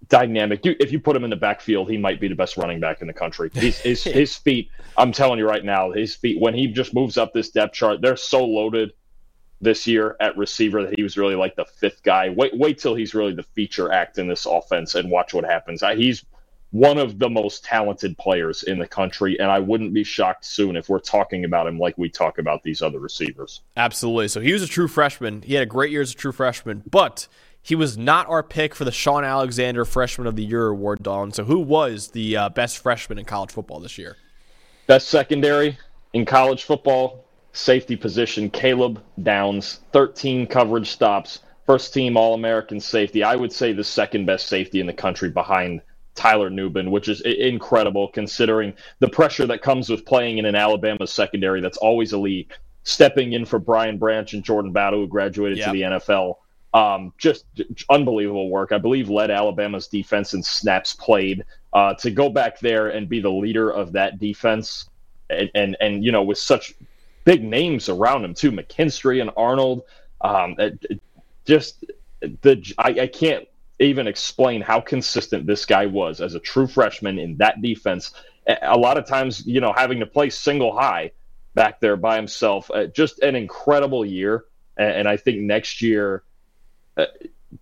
dynamic. If you put him in the backfield, he might be the best running back in the country. His, his, his feet, I'm telling you right now, his feet, when he just moves up this depth chart, they're so loaded this year at receiver that he was really like the fifth guy. Wait, wait till he's really the feature act in this offense and watch what happens. He's one of the most talented players in the country, and I wouldn't be shocked soon if we're talking about him like we talk about these other receivers. Absolutely. So he was a true freshman. He had a great year as a true freshman, but he was not our pick for the Shaun Alexander Freshman of the Year award, Dawn. So who was the uh, best freshman in college football this year? Best secondary in college football, safety position, Caleb Downs, 13 coverage stops, first team All American safety. I would say the second best safety in the country behind Tyler Nubin, which is incredible considering the pressure that comes with playing in an Alabama secondary that's always elite. Stepping in for Brian Branch and Jordan Battle, who graduated yep. to the NFL. Um, just, just, unbelievable work. I believe led Alabama's defense in snaps played. Uh, to go back there and be the leader of that defense, and and, and you know with such big names around him too, McKinstry and Arnold. Um, it, it just the I, I can't even explain how consistent this guy was as a true freshman in that defense. A lot of times, you know, having to play single high back there by himself, uh, just an incredible year. And, I think next year uh,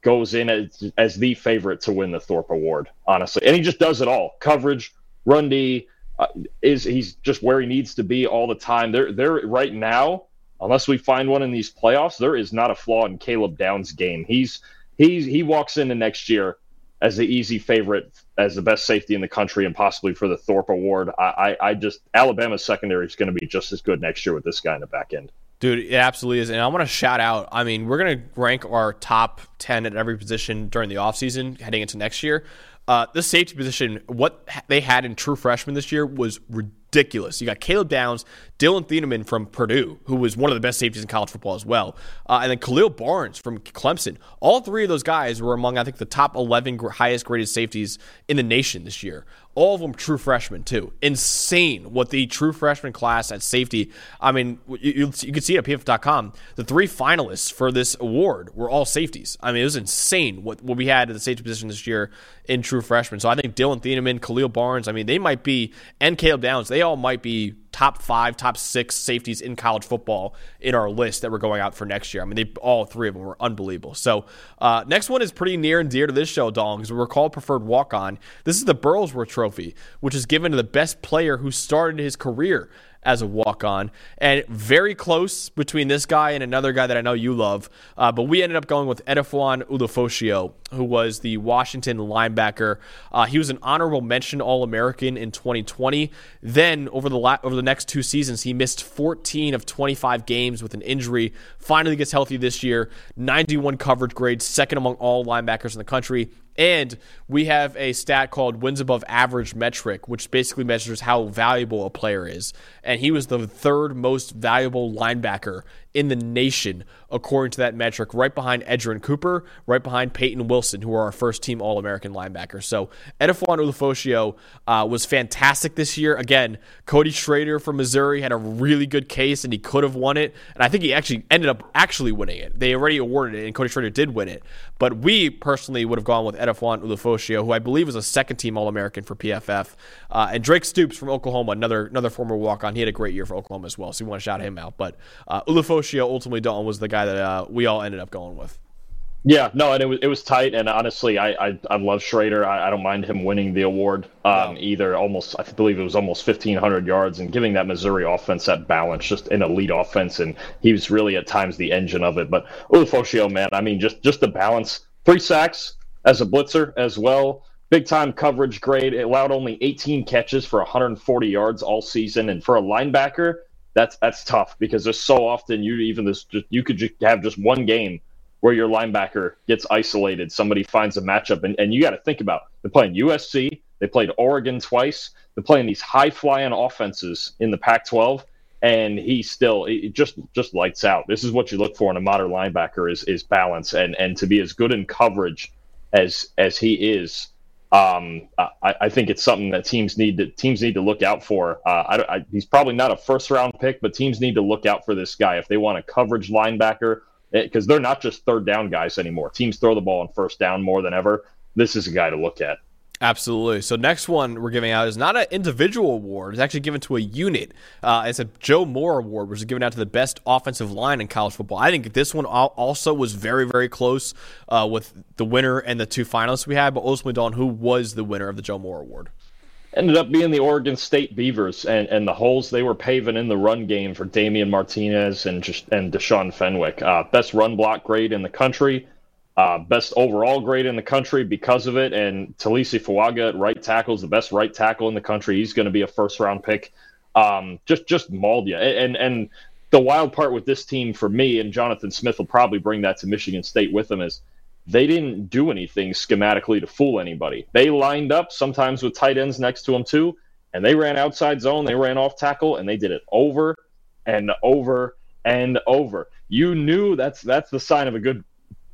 goes in as, as the favorite to win the Thorpe Award, honestly. And he just does it all coverage, run D. Uh, is he's just where he needs to be all the time. There, there right now, unless we find one in these playoffs, there is not a flaw in Caleb Downs' game. He's he he walks into next year as the easy favorite as the best safety in the country and possibly for the Thorpe Award. I, I, I just Alabama's secondary is going to be just as good next year with this guy in the back end. Dude, it absolutely is. And I want to shout out. I mean, we're going to rank our top 10 at every position during the offseason heading into next year. Uh, the safety position, what they had in true freshmen this year was ridiculous. You got Caleb Downs, Dillon Thieneman from Purdue, who was one of the best safeties in college football as well, uh, and then Khalil Barnes from Clemson. All three of those guys were among, I think, the top 11 highest graded safeties in the nation this year. All of them true freshmen, too. Insane what the true freshman class at safety. I mean, you, you, you can see it at pff.com. The three finalists for this award were all safeties. I mean, it was insane what, what we had at the safety position this year in true freshmen. So I think Dillon Thieneman, Khalil Barnes, I mean, they might be, and Caleb Downs, they all might be top five, top six safeties in college football in our list that we're going out for next year. I mean, they all three of them were unbelievable. So, uh, next one is pretty near and dear to this show, Dong, because we're called preferred walk on. This is the Burlsworth Trophy, which is given to the best player who started his career as a walk on. And very close between this guy and another guy that I know you love. Uh, but we ended up going with Edefuan Ulofoshio, who was the Washington linebacker. Uh, he was an honorable mention All American in 2020. Then over the la- over the next two seasons, he missed 14 of 25 games with an injury. Finally gets healthy this year. 91 coverage grade, second among all linebackers in the country. And we have a stat called wins above average metric, which basically measures how valuable a player is. And he was the third most valuable linebacker in the nation, according to that metric, right behind Edgerrin Cooper, right behind Payton Wilson, who are our first team All American linebackers. So Edefuan Ulofoshio uh, was fantastic this year. Again, Cody Schrader from Missouri had a really good case, and he could have won it. And I think he actually ended up actually winning it. They already awarded it, and Cody Schrader did win it. But we personally would have gone with Edefuan Ulofoshio, who I believe was a second team All American for PFF, uh, and Drake Stoops from Oklahoma, another another former walk on. He had a great year for Oklahoma as well, so we want to shout him out. But uh, Ufoshio ultimately Dalton was the guy that uh, we all ended up going with. Yeah, no, and it was it was tight. And honestly, I I, I love Schrader. I, I, don't mind him winning the award um, no. either. Almost, I believe it was almost fifteen hundred yards and giving that Missouri offense that balance, just an elite offense. And he was really at times the engine of it. But Ufoshio, man, I mean, just just the balance, three sacks as a blitzer as well. Big time coverage grade. It allowed only 18 catches for 140 yards all season, and for a linebacker, that's that's tough because there's so often you even this just, you could just have just one game where your linebacker gets isolated, somebody finds a matchup, and, and you got to think about they're playing USC, they played Oregon twice, they're playing these high flying offenses in the Pac-12, and he still it just just lights out. This is what you look for in a modern linebacker is is balance and and to be as good in coverage as as he is. Um, I, I, think it's something that teams need to teams need to look out for. Uh, I, I, he's probably not a first round pick, but teams need to look out for this guy if they want a coverage linebacker because they're not just third down guys anymore. Teams throw the ball on first down more than ever. This is a guy to look at. Absolutely. So next one we're giving out is not an individual award. It's actually given to a unit. Uh, it's a Joe Moore Award, which is given out to the best offensive line in college football. I think this one also was very, very close uh, with the winner and the two finalists we had. But ultimately, Don, who was the winner of the Joe Moore Award? ended up being the Oregon State Beavers and, and the holes they were paving in the run game for Damien Martinez and just and Deshaun Fenwick. Uh, best run block grade in the country, uh, best overall grade in the country because of it. And Taliese Fuaga at right tackle is the best right tackle in the country. He's going to be a first round pick. Um, just just mauled you. And and the wild part with this team for me and Jonathan Smith will probably bring that to Michigan State with him is they didn't do anything schematically to fool anybody. They lined up sometimes with tight ends next to them too, and they ran outside zone, they ran off tackle, and they did it over and over and over. You knew that's that's the sign of a good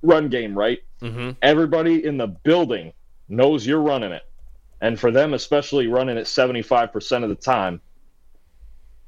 run game, right? Mm-hmm. Everybody in the building knows you're running it, and for them, especially running it 75% of the time,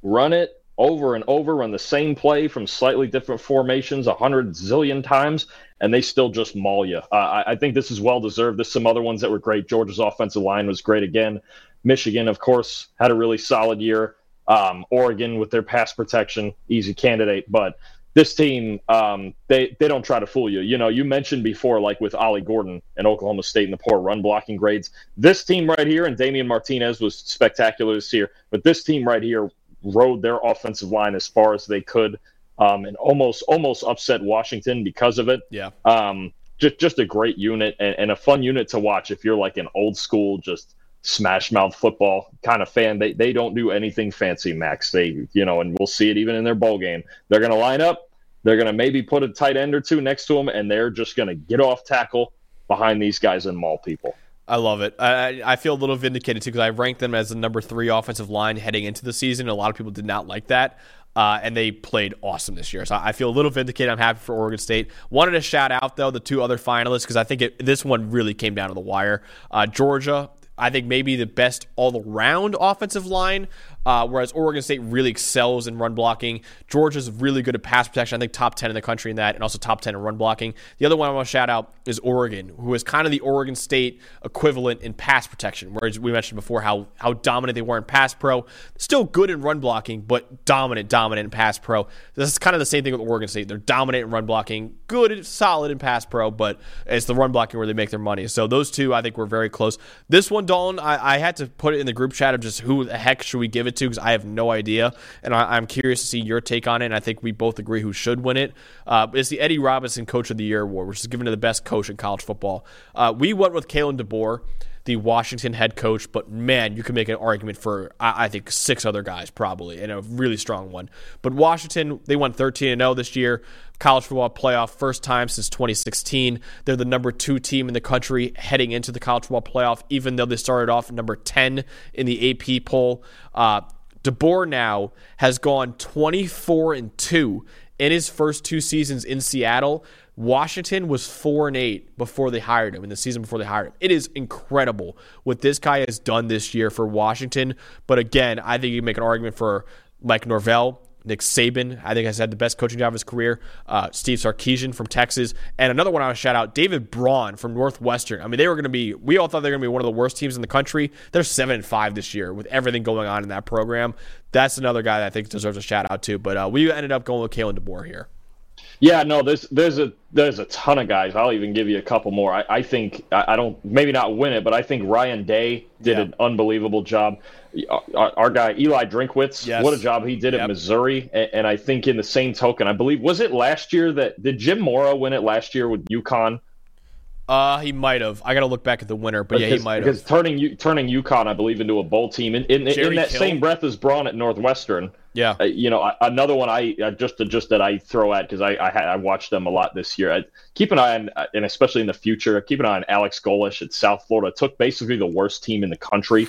run it over and over, run the same play from slightly different formations a hundred zillion times, and they still just maul you. Uh, I, I, think this is well deserved. There's some other ones that were great. Georgia's offensive line was great again. Michigan, of course, had a really solid year. Um, Oregon with their pass protection, easy candidate, but this team, um, they they don't try to fool you. You know, you mentioned before, like with Ollie Gordon and Oklahoma State and the poor run blocking grades. This team right here, and Damien Martinez was spectacular this year, but this team right here rode their offensive line as far as they could, um, and almost almost upset Washington because of it. Yeah. Um, just just a great unit and, and a fun unit to watch if you're like an old school just smash mouth football kind of fan. They they don't do anything fancy, Max. They you know, and we'll see it even in their bowl game. They're gonna line up. They're gonna maybe put a tight end or two next to them, and they're just gonna get off tackle behind these guys and maul people. I love it. I, I feel a little vindicated too because I ranked them as the number three offensive line heading into the season. A lot of people did not like that. Uh, and they played awesome this year. So I feel a little vindicated. I'm happy for Oregon State. Wanted to shout out, though, the two other finalists because I think it, this one really came down to the wire. Uh, Georgia, I think maybe the best all around offensive line uh, whereas Oregon State really excels in run blocking. Georgia's really good at pass protection. I think top 10 in the country in that, and also top 10 in run blocking. The other one I want to shout out is Oregon, who is kind of the Oregon State equivalent in pass protection, whereas we mentioned before how, how dominant they were in pass pro. Still good in run blocking, but dominant, dominant in pass pro. This is kind of the same thing with Oregon State. They're dominant in run blocking, good, solid in pass pro, but it's the run blocking where they make their money. So those two, I think, were very close. This one, Dalton, I, I had to put it in the group chat of just who the heck should we give it it to because I have no idea, and I, am curious to see your take on it. And I think we both agree who should win it. Uh, it's the Eddie Robinson Coach of the Year award, which is given to the best coach in college football. Uh, we went with Kalen DeBoer the Washington head coach, but man, you can make an argument for I, I think six other guys probably, and a really strong one. But Washington, they won 13 and 0 this year, college football playoff, first time since 2016. They're the number two team in the country heading into the college football playoff, even though they started off number 10 in the AP poll. Uh, DeBoer now has gone 24 and 2 in his first two seasons in Seattle. Washington was four and eight before they hired him in the season before they hired him. It is incredible what this guy has done this year for Washington. But again, I think you can make an argument for Mike Norvell, Nick Saban, I think, has had the best coaching job of his career. Uh, Steve Sarkisian from Texas. And another one I want to shout out, David Braun from Northwestern. I mean, they were going to be, we all thought they were going to be one of the worst teams in the country. They're 7 and 5 this year with everything going on in that program. That's another guy that I think deserves a shout out too. But uh, we ended up going with Kalen DeBoer here. Yeah, no, there's there's a there's a ton of guys. I'll even give you a couple more. I, I think I, I don't maybe not win it, but I think Ryan Day did yeah. an unbelievable job. Our, our, guy Eli Drinkwitz, yes. what a job he did yep. at Missouri. And, and, I think in the same token, I believe was it last year that did Jim Mora win it last year with UConn? Uh, he might have. I got to look back at the winner, but because, yeah, he might have. Because turning turning UConn, I believe, into a bowl team in in, in that Kill. same breath as Braun at Northwestern. Yeah, uh, you know, another one I uh, just just that I throw at because I I, I watched them a lot this year. I, keep an eye on, uh, and especially in the future, keep an eye on Alex Golesh at South Florida. Took basically the worst team in the country,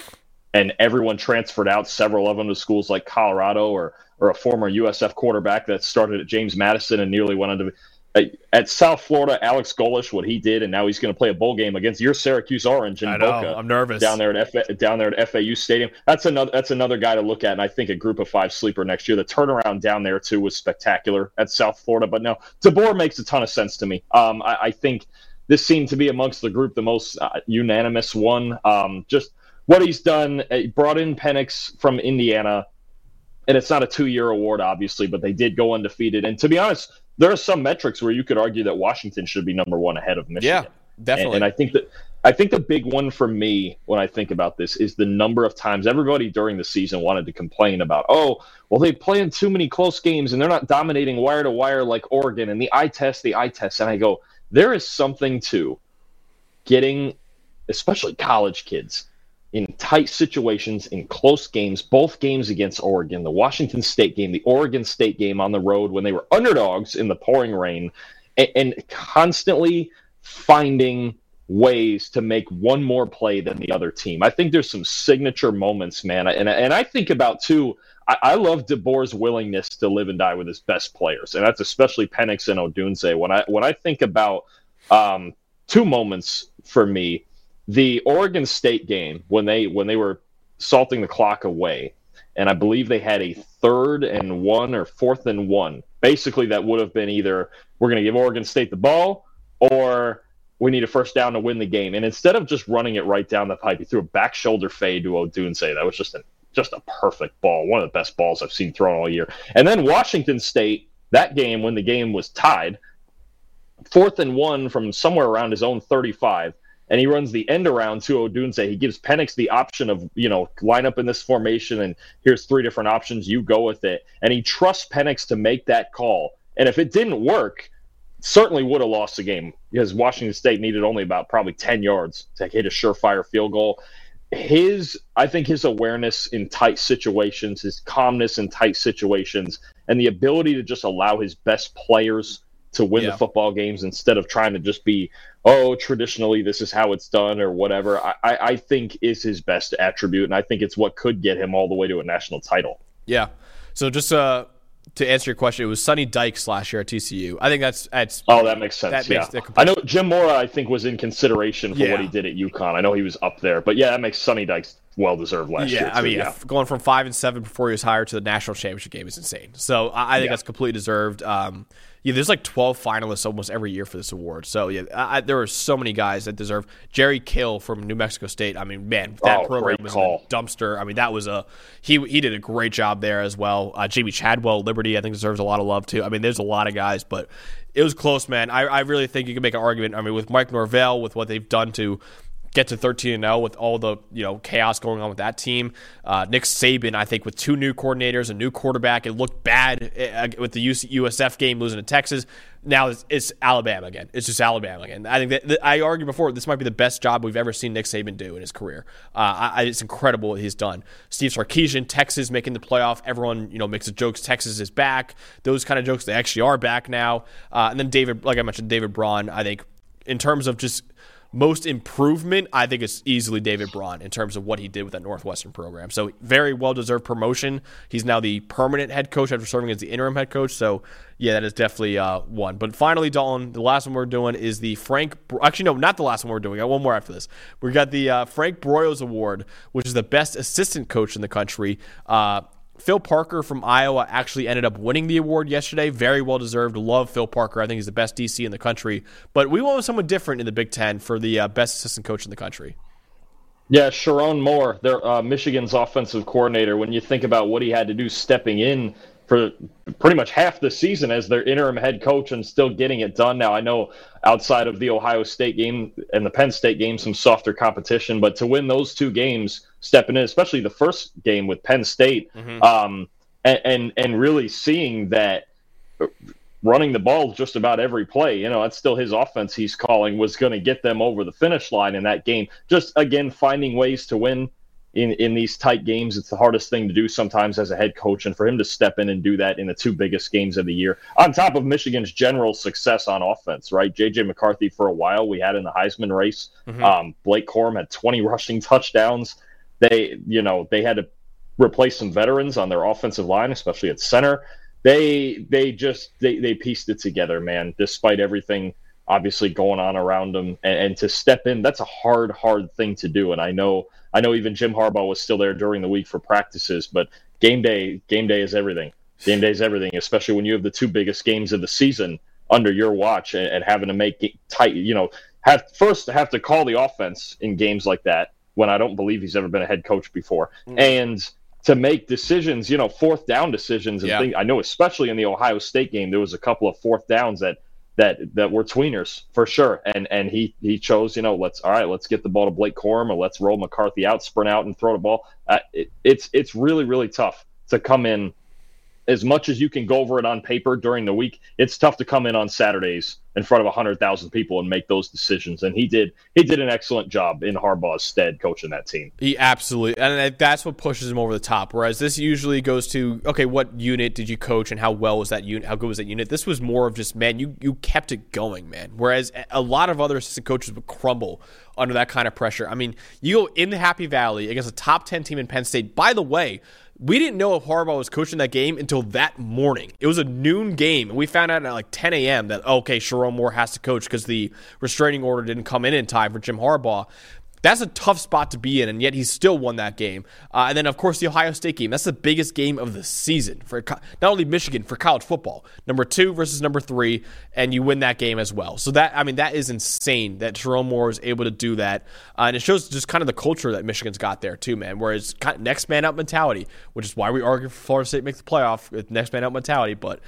and everyone transferred out. Several of them to schools like Colorado or or a former USF quarterback that started at James Madison and nearly went on to at South Florida, Alex Golesh, what he did, and now he's going to play a bowl game against your Syracuse Orange know, Boca. I'm nervous down there at F- down there at FAU Stadium. That's another that's another guy to look at, and I think a Group of Five sleeper next year. The turnaround down there too was spectacular at South Florida, but no, DeBoer makes a ton of sense to me. Um, I, I, think this seemed to be amongst the group the most uh, unanimous one. Um, just what he's done, he brought in Penix from Indiana and it's not a two-year award, obviously, but they did go undefeated. And to be honest, there are some metrics where you could argue that Washington should be number one ahead of Michigan. Yeah, definitely. And, and I think that I think the big one for me when I think about this is the number of times everybody during the season wanted to complain about, oh, well, they play in too many close games and they're not dominating wire to wire like Oregon and the eye test, the eye test. And I go, there is something to getting, especially college kids, in tight situations, in close games, both games against Oregon, the Washington State game, the Oregon State game on the road when they were underdogs in the pouring rain, and, and constantly finding ways to make one more play than the other team. I think there's some signature moments, man. And, and I think about, too, I, I love DeBoer's willingness to live and die with his best players, and that's especially Penix and Odunze. When I, when I think about um, two moments for me, the Oregon State game when they when they were salting the clock away, and I believe they had a third and one or fourth and one. Basically, that would have been either we're going to give Oregon State the ball or we need a first down to win the game. And instead of just running it right down the pipe, he threw a back shoulder fade to Odunze. That was just a just a perfect ball, one of the best balls I've seen thrown all year. And then Washington State, that game when the game was tied, fourth and one from somewhere around his own 35 and he runs the end around to Odunze. He gives Penix the option of, you know, line up in this formation and here's three different options. You go with it. And he trusts Penix to make that call. And if it didn't work, certainly would have lost the game because Washington State needed only about probably 10 yards to hit a surefire field goal. His, I think his awareness in tight situations, his calmness in tight situations, and the ability to just allow his best players to win yeah. the football games instead of trying to just be oh, traditionally this is how it's done or whatever, I, I think is his best attribute. And I think it's what could get him all the way to a national title. Yeah. So just uh, to answer your question, it was Sonny Dykes last year at TCU. I think that's that's. Oh, that makes sense. That yeah, makes I know Jim Mora. I think was in consideration for yeah. what he did at UConn. I know he was up there, but yeah, that makes Sonny Dykes well deserved last yeah, year. Too. I mean, yeah. going from five and seven before he was hired to the national championship game is insane. So I, I think that's completely deserved. Um, yeah, there's like 12 finalists almost every year for this award. So yeah, I, there are so many guys that deserve. Jerry Kill from New Mexico State. I mean, man, that oh, program was call. a dumpster. I mean, that was a he he did a great job there as well. Uh, Jamey Chadwell, Liberty, I think deserves a lot of love too. I mean, there's a lot of guys, but it was close, man. I, I really think you can make an argument. I mean, with Mike Norvell, with what they've done to get to 13 and 0 with all the you know chaos going on with that team. Uh, Nick Saban, I think, with two new coordinators, a new quarterback, it looked bad uh, with the USF game losing to Texas. Now it's, it's Alabama again. It's just Alabama again. I think that, that, I argued before this might be the best job we've ever seen Nick Saban do in his career. Uh, I, it's incredible what he's done. Steve Sarkisian, Texas making the playoff. Everyone you know makes the jokes. Texas is back. Those kind of jokes they actually are back now. Uh, and then David, like I mentioned, David Braun. I think in terms of just most improvement, I think it's easily David Braun in terms of what he did with that Northwestern program. So very well deserved promotion. He's now the permanent head coach after serving as the interim head coach. So yeah, that is definitely uh, one. But finally, Dalton, the last one we're doing is the Frank. Actually, no, not the last one we're doing. I got one more after this. We got the uh, Frank Broyles Award, which is the best assistant coach in the country. Uh, Phil Parker from Iowa actually ended up winning the award yesterday. Very well deserved. Love Phil Parker. I think he's the best DC in the country. But we went with someone different in the Big Ten for the uh, best assistant coach in the country. Yeah, Sherrone Moore, their uh, Michigan's offensive coordinator. When you think about what he had to do stepping in for pretty much half the season as their interim head coach and still getting it done. Now, I know outside of the Ohio State game and the Penn State game, some softer competition, but to win those two games, stepping in, especially the first game with Penn State, mm-hmm. um, and, and and really seeing that running the ball just about every play. You know, that's still his offense he's calling was going to get them over the finish line in that game. Just again, finding ways to win in in these tight games. It's the hardest thing to do sometimes as a head coach, and for him to step in and do that in the two biggest games of the year, on top of Michigan's general success on offense, right? JJ McCarthy for a while we had in the Heisman race. Mm-hmm. Um, Blake Corum had 20 rushing touchdowns. They, you know, they had to replace some veterans on their offensive line, especially at center. They they just they they pieced it together, man. Despite everything obviously going on around them, and, and to step in, that's a hard hard thing to do. And I know I know even Jim Harbaugh was still there during the week for practices, but game day, game day is everything. Game day is everything, especially when you have the two biggest games of the season under your watch and, and having to make tight. You know, have first have to call the offense in games like that when I don't believe he's ever been a head coach before, mm. and to make decisions, you know, fourth down decisions and yeah. things. I know, especially in the Ohio State game, there was a couple of fourth downs that that that were tweeners for sure. And and he he chose, you know, let's all right, let's get the ball to Blake Corum or let's roll McCarthy out, sprint out, and throw the ball. Uh, it, it's it's really really tough to come in as much as you can go over it on paper during the week, it's tough to come in on Saturdays in front of 100,000 people and make those decisions. And he did he did an excellent job in Harbaugh's stead coaching that team. He absolutely, and that's what pushes him over the top. Whereas this usually goes to okay, what unit did you coach and how well was that unit? How good was that unit? This was more of just man, you you kept it going, man. Whereas a lot of other assistant coaches would crumble under that kind of pressure. I mean, you go in the Happy Valley against a top 10 team in Penn State. By the way, we didn't know if Harbaugh was coaching that game until that morning. It was a noon game, and we found out at like 10 a.m. that okay, Sherrone Moore has to coach because the restraining order didn't come in in time for Jim Harbaugh. That's a tough spot to be in, and yet he still won that game. Uh, and then, of course, the Ohio State game. That's the biggest game of the season for not only Michigan for college football. Number two versus number three, and you win that game as well. So that I mean, that is insane that Sherrone Moore is able to do that, uh, and it shows just kind of the culture that Michigan's got there too, man. Whereas kind of next man up mentality, which is why we argue for Florida State makes the playoff with next man up mentality, but.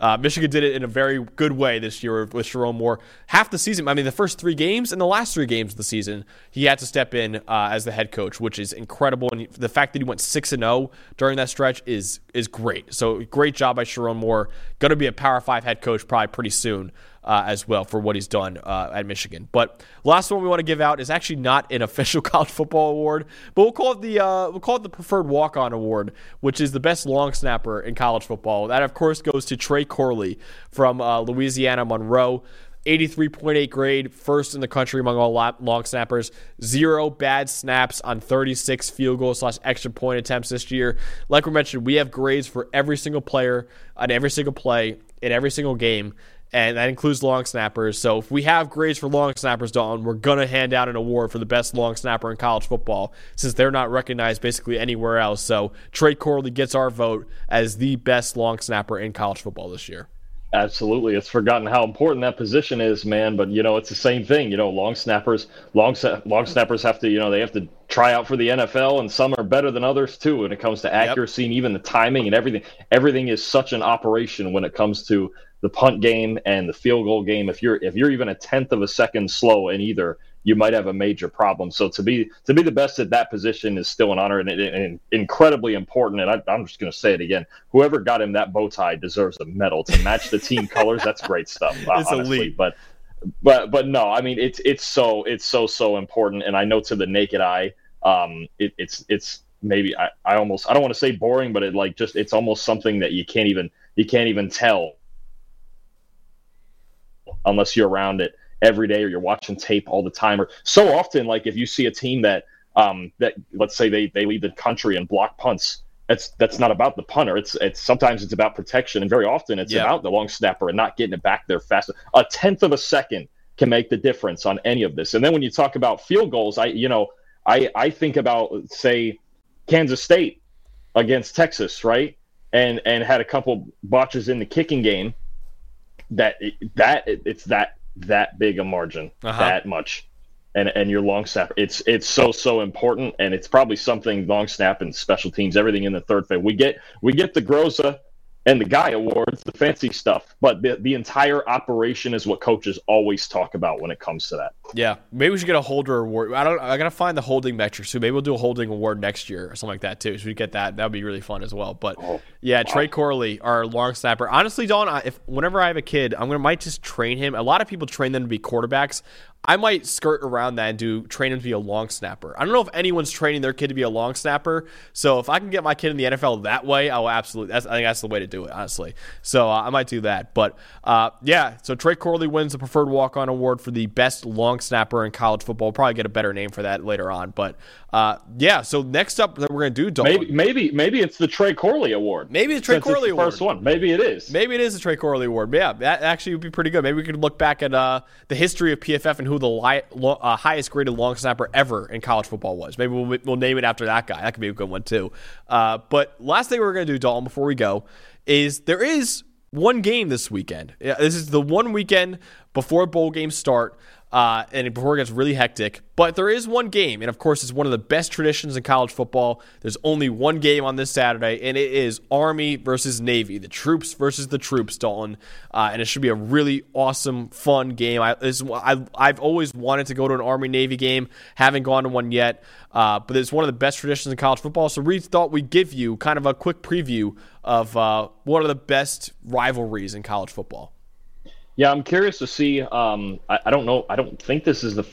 Uh, Michigan did it in a very good way this year with Sherrone Moore. Half the season, I mean, the first three games and the last three games of the season, he had to step in uh, as the head coach, which is incredible. And the fact that he went six and zero oh during that stretch is is great. So great job by Sherrone Moore. Going to be a Power Five head coach probably pretty soon uh, as well for what he's done uh, at Michigan. But last one we want to give out is actually not an official college football award, but we'll call it the uh, we'll call it the preferred walk on award, which is the best long snapper in college football. That of course goes to Trey Corley from uh, Louisiana Monroe. 83.8 grade, first in the country among all long snappers. Zero bad snaps on 36 field goal slash extra point attempts this year. Like we mentioned, we have grades for every single player on every single play in every single game and that includes long snappers. So if we have grades for long snappers, Dalton, we're gonna hand out an award for the best long snapper in college football since they're not recognized basically anywhere else. So Trey Corley gets our vote as the best long snapper in college football this year. Absolutely, it's forgotten how important that position is, man. But you know, it's the same thing. You know, long snappers, long long snappers have to, you know, they have to try out for the NFL, and some are better than others too when it comes to accuracy yep. and even the timing and everything. Everything is such an operation when it comes to the punt game and the field goal game. If you're if you're even a tenth of a second slow in either, you might have a major problem. So to be to be the best at that position is still an honor and, and incredibly important. And I, am just going to say it again: whoever got him that bow tie deserves a medal to match the team colors. That's great stuff. it's honestly. elite, but. But but no, I mean it's it's so it's so so important, and I know to the naked eye, um, it, it's it's maybe I, I almost I don't want to say boring, but it like just it's almost something that you can't even you can't even tell unless you're around it every day or you're watching tape all the time. Or so often, like if you see a team that um, that let's say they they lead the country in block punts. That's that's not about the punter. It's it's sometimes it's about protection, and very often it's yeah. about the long snapper and not getting it back there fast. A tenth of a second can make the difference on any of this. And then when you talk about field goals, I you know I I think about say Kansas State against Texas, right? And and had a couple botches in the kicking game. That that it's that that big a margin, uh-huh. that much, and and your long snap. It's it's so so important, and it's probably something long snap and special teams, everything in the third phase. We get we get the Groza and the guy awards, the fancy stuff. But the, the entire operation is what coaches always talk about when it comes to that. Yeah, maybe we should get a holder award. I don't. I gotta find the holding metric. So maybe we'll do a holding award next year or something like that too. So we get that. That would be really fun as well. But oh, yeah, wow. Trey Corley, our long snapper. Honestly, Don, if whenever I have a kid, I'm gonna might just train him. A lot of people train them to be quarterbacks. I might skirt around that and do train him to be a long snapper. I don't know if anyone's training their kid to be a long snapper. So if I can get my kid in the NFL that way, I will absolutely. That's, I think that's the way to do it, honestly. So uh, I might do that. But uh, yeah, so Trey Corley wins the preferred walk on award for the best long snapper in college football. We'll probably get a better name for that later on. But uh, yeah, so next up that we're gonna do, Dalton, maybe maybe maybe it's the Trey Corley Award. Maybe it's Trey Corley it's Award. First one. Maybe it is. Maybe it is the Trey Corley Award. But yeah, that actually would be pretty good. Maybe we could look back at uh, the history of PFF and who the li- lo- uh, highest graded long snapper ever in college football was. Maybe we'll, we'll name it after that guy. That could be a good one too. Uh, but last thing we're gonna do, Dalton, before we go, is there is one game this weekend. This is the one weekend before bowl games start uh, and before it gets really hectic. But there is one game, and of course, it's one of the best traditions in college football. There's only one game on this Saturday, and it is Army versus Navy, the troops versus the troops, Dalton. Uh, and it should be a really awesome, fun game. I, this, I, I've always wanted to go to an Army Navy game, haven't gone to one yet, uh, but it's one of the best traditions in college football. So we thought we'd give you kind of a quick preview of uh, one of the best rivalries in college football. Yeah, I'm curious to see. Um, I, I, don't know. I don't think this is the.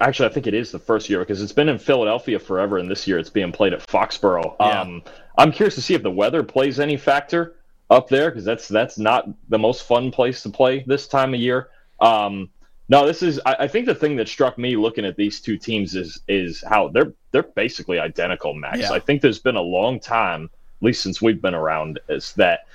Actually, I think it is the first year because it's been in Philadelphia forever, and this year it's being played at Foxborough. Yeah. Um, I'm curious to see if the weather plays any factor up there because that's that's not the most fun place to play this time of year. Um, no, this is. I, I, think the thing that struck me looking at these two teams is is how they're they're basically identical. Max, yeah. I think there's been a long time, at least since we've been around, is that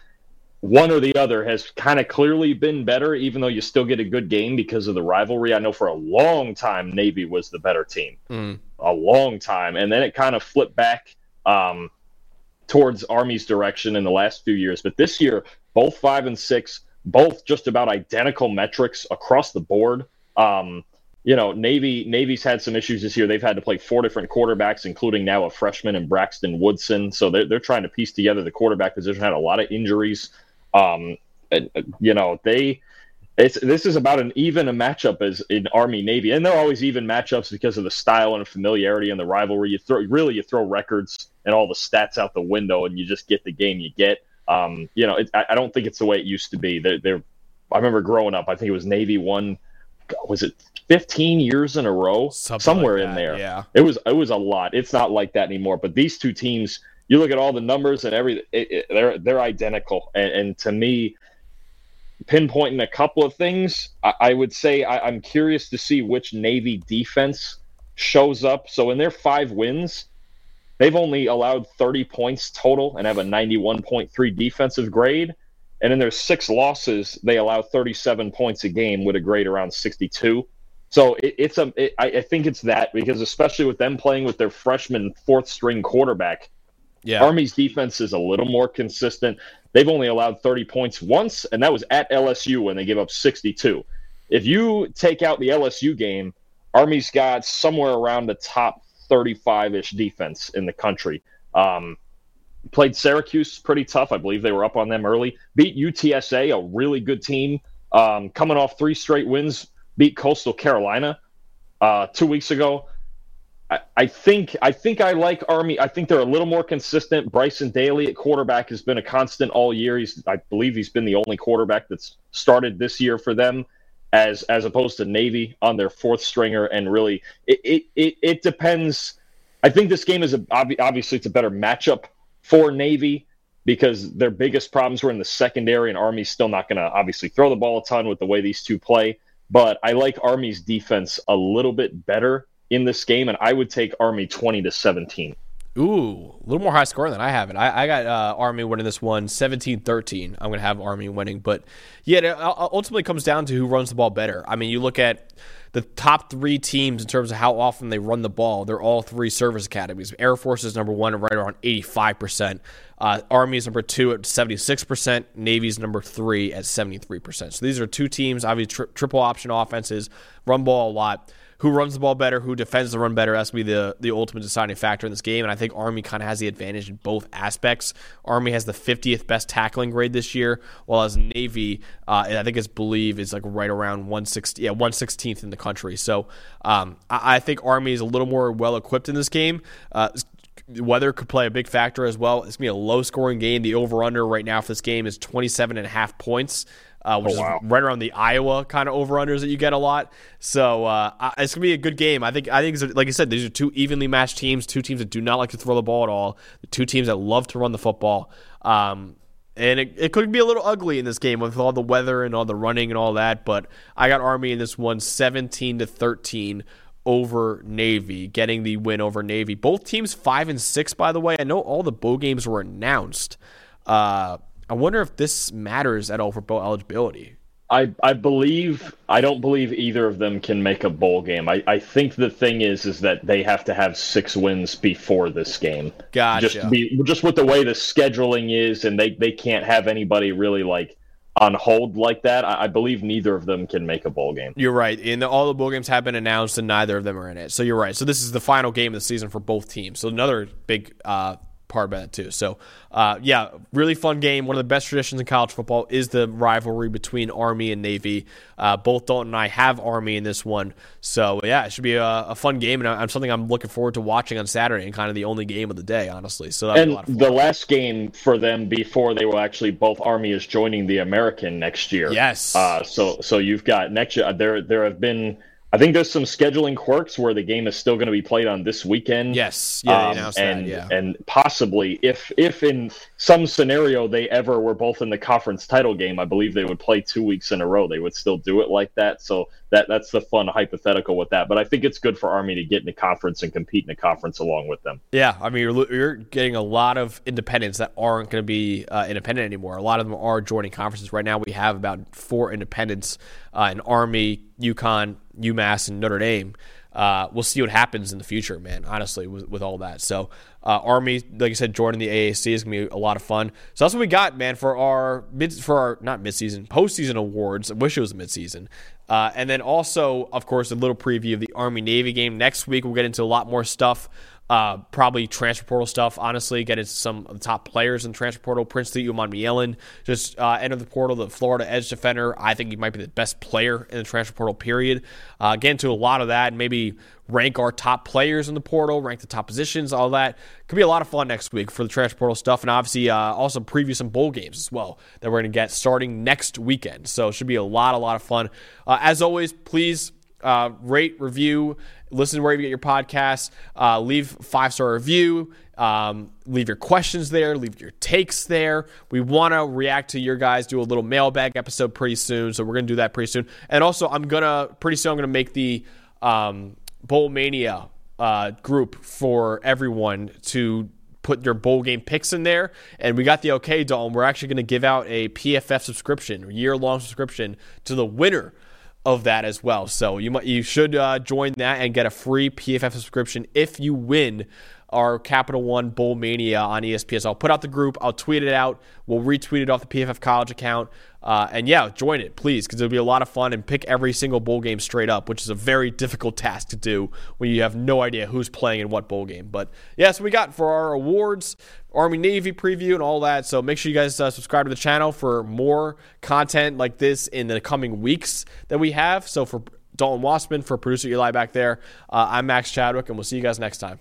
one or the other has kind of clearly been better, even though you still get a good game because of the rivalry. I know for a long time Navy was the better team, mm. a long time, and then it kind of flipped back um, towards Army's direction in the last few years. But this year, both five and six, both just about identical metrics across the board. Um, you know, Navy Navy's had some issues this year. They've had to play four different quarterbacks, including now a freshman in Braxton Woodson. So they're, they're trying to piece together the quarterback position. Had a lot of injuries. Um, you know, they it's this is about an even a matchup as in Army Navy, and they're always even matchups because of the style and familiarity and the rivalry. You throw really you throw records and all the stats out the window, and you just get the game you get. Um, you know, it, I, I, don't think it's the way it used to be. They're, they're, I remember growing up. I think it was Navy one, Was it 15 years in a row? Something somewhere like in there. Yeah, it was. It was a lot. It's not like that anymore. But these two teams you look at all the numbers and everything; they're they're identical. And, and, to me, pinpointing a couple of things, I, I would say I, I'm curious to see which Navy defense shows up. So in their five wins, they've only allowed 30 points total and have a 91.3 defensive grade. And in their six losses, they allow 37 points a game with a grade around 62. So it, it's a. It, I, I think it's that because especially with them playing with their freshman fourth string quarterback, yeah. Army's defense is a little more consistent. They've only allowed 30 points once, and that was at LSU when they gave up 62. If you take out the LSU game, Army's got somewhere around the top 35 ish defense in the country. Um, played Syracuse pretty tough. I believe they were up on them early. Beat UTSA, a really good team, um, coming off three straight wins. Beat Coastal Carolina uh, two weeks ago. I, think I think I like Army. I think they're a little more consistent. Bryson Daily at quarterback has been a constant all year. He's I believe he's been the only quarterback that's started this year for them, as as opposed to Navy on their fourth stringer. And really, it it it, it depends. I think this game is a, obviously it's a better matchup for Navy because their biggest problems were in the secondary, and Army's still not going to obviously throw the ball a ton with the way these two play. But I like Army's defense a little bit better in this game, and I would take Army 20 to 17. Ooh, a little more high scoring than I have it. I, I got uh, Army winning this one 17 13. I'm going to have Army winning. But yeah, it ultimately comes down to who runs the ball better. I mean, you look at the top three teams in terms of how often they run the ball. They're all three service academies. Air Force is number one, right around 85%. Uh, Army is number two at 76%. Navy's number three at 73%. So these are two teams, obviously, tri- triple option offenses, run ball a lot who runs the ball better, who defends the run better. Going to be the, the ultimate deciding factor in this game. And I think Army kind of has the advantage in both aspects. Army has the 50th best tackling grade this year, while as Navy, uh, I think it's believe is like right around 160, yeah, 116th in the country. So um, I, I, think Army is a little more well equipped in this game. Uh, weather could play a big factor as well. It's going to be a low scoring game. The over under right now for this game is 27 and a half points uh, which oh, wow. is right around the Iowa kind of over unders that you get a lot. So uh, it's gonna be a good game. I think. I think, like I said, these are two evenly matched teams. Two teams that do not like to throw the ball at all. Two teams that love to run the football. Um, and it, it could be a little ugly in this game with all the weather and all the running and all that. But I got Army in this one, 17 to 13 over Navy, getting the win over Navy. Both teams five and six, by the way. I know all the bowl games were announced. Uh, I wonder if this matters at all for bowl eligibility. I, I believe I don't believe either of them can make a bowl game. I, I think the thing is is that they have to have six wins before this game. Gotcha. Just be, just with the way the scheduling is, and they, they can't have anybody really like on hold like that. I, I believe neither of them can make a bowl game. You're right. And all the bowl games have been announced, and neither of them are in it. So you're right. So this is the final game of the season for both teams. So another big uh, part about it too. So, uh, yeah, really fun game. One of the best traditions in college football is the rivalry between Army and Navy. Uh, both Dalton and I have Army in this one, so yeah, it should be a, a fun game, and I'm something I'm looking forward to watching on Saturday, and kind of the only game of the day, honestly. So and the last game for them before they will actually both Army is joining the American next year. Yes. Uh, so so you've got next year. There there have been I think there's some scheduling quirks where the game is still going to be played on this weekend. Yes, yeah, um, and that, yeah. and possibly if if in some scenario they ever were both in the conference title game, I believe they would play two weeks in a row. They would still do it like that. So that that's the fun hypothetical with that. But I think it's good for Army to get in the conference and compete in the conference along with them. Yeah, I mean you're you're getting a lot of independents that aren't going to be uh, independent anymore. A lot of them are joining conferences right now. We have about four independents uh, in Army, UConn, UMass, and Notre Dame. Uh, we'll see what happens in the future, man. Honestly, with, with all that. So, uh, Army, like I said, joining the AAC is gonna be a lot of fun. So that's what we got, man, for our mid for our not midseason postseason awards. I wish it was midseason. Uh, and then also, of course, a little preview of the Army Navy game next week. We'll get into a lot more stuff uh, probably transfer portal stuff, honestly. Get into some of the top players in the transfer portal. Princely Umanmielen just uh, entered the portal, the Florida edge defender. I think he might be the best player in the transfer portal, period. Uh, get into a lot of that, and maybe rank our top players in the portal, rank the top positions, all that. Could be a lot of fun next week for the transfer portal stuff. And obviously, uh, also preview some bowl games as well that we're going to get starting next weekend. So it should be a lot, a lot of fun. Uh, as always, please uh, rate, review, listen wherever you get your podcasts. Uh, leave five star review. Um, leave your questions there. Leave your takes there. We want to react to your guys. Do a little mailbag episode pretty soon, so we're gonna do that pretty soon. And also, I'm gonna pretty soon. I'm gonna make the um, Bowl Mania uh, group for everyone to put your bowl game picks in there. And we got the okay, Dalton. We're actually going to give out a PFF subscription, year long subscription to the winner of that as well. So you might you should uh, join that and get a free PFF subscription if you win our Capital One Bowl Mania on ESPN. So I'll put out the group, I'll tweet it out, we'll retweet it off the PFF College account. Uh, and yeah, join it, please, because it'll be a lot of fun and pick every single bowl game straight up, which is a very difficult task to do when you have no idea who's playing in what bowl game. But yeah, so we got for our awards, Army Navy preview, and all that. So make sure you guys uh, subscribe to the channel for more content like this in the coming weeks that we have. So for Dalton Wasserman, for producer Eli back there, uh, I'm Max Chadwick, and we'll see you guys next time.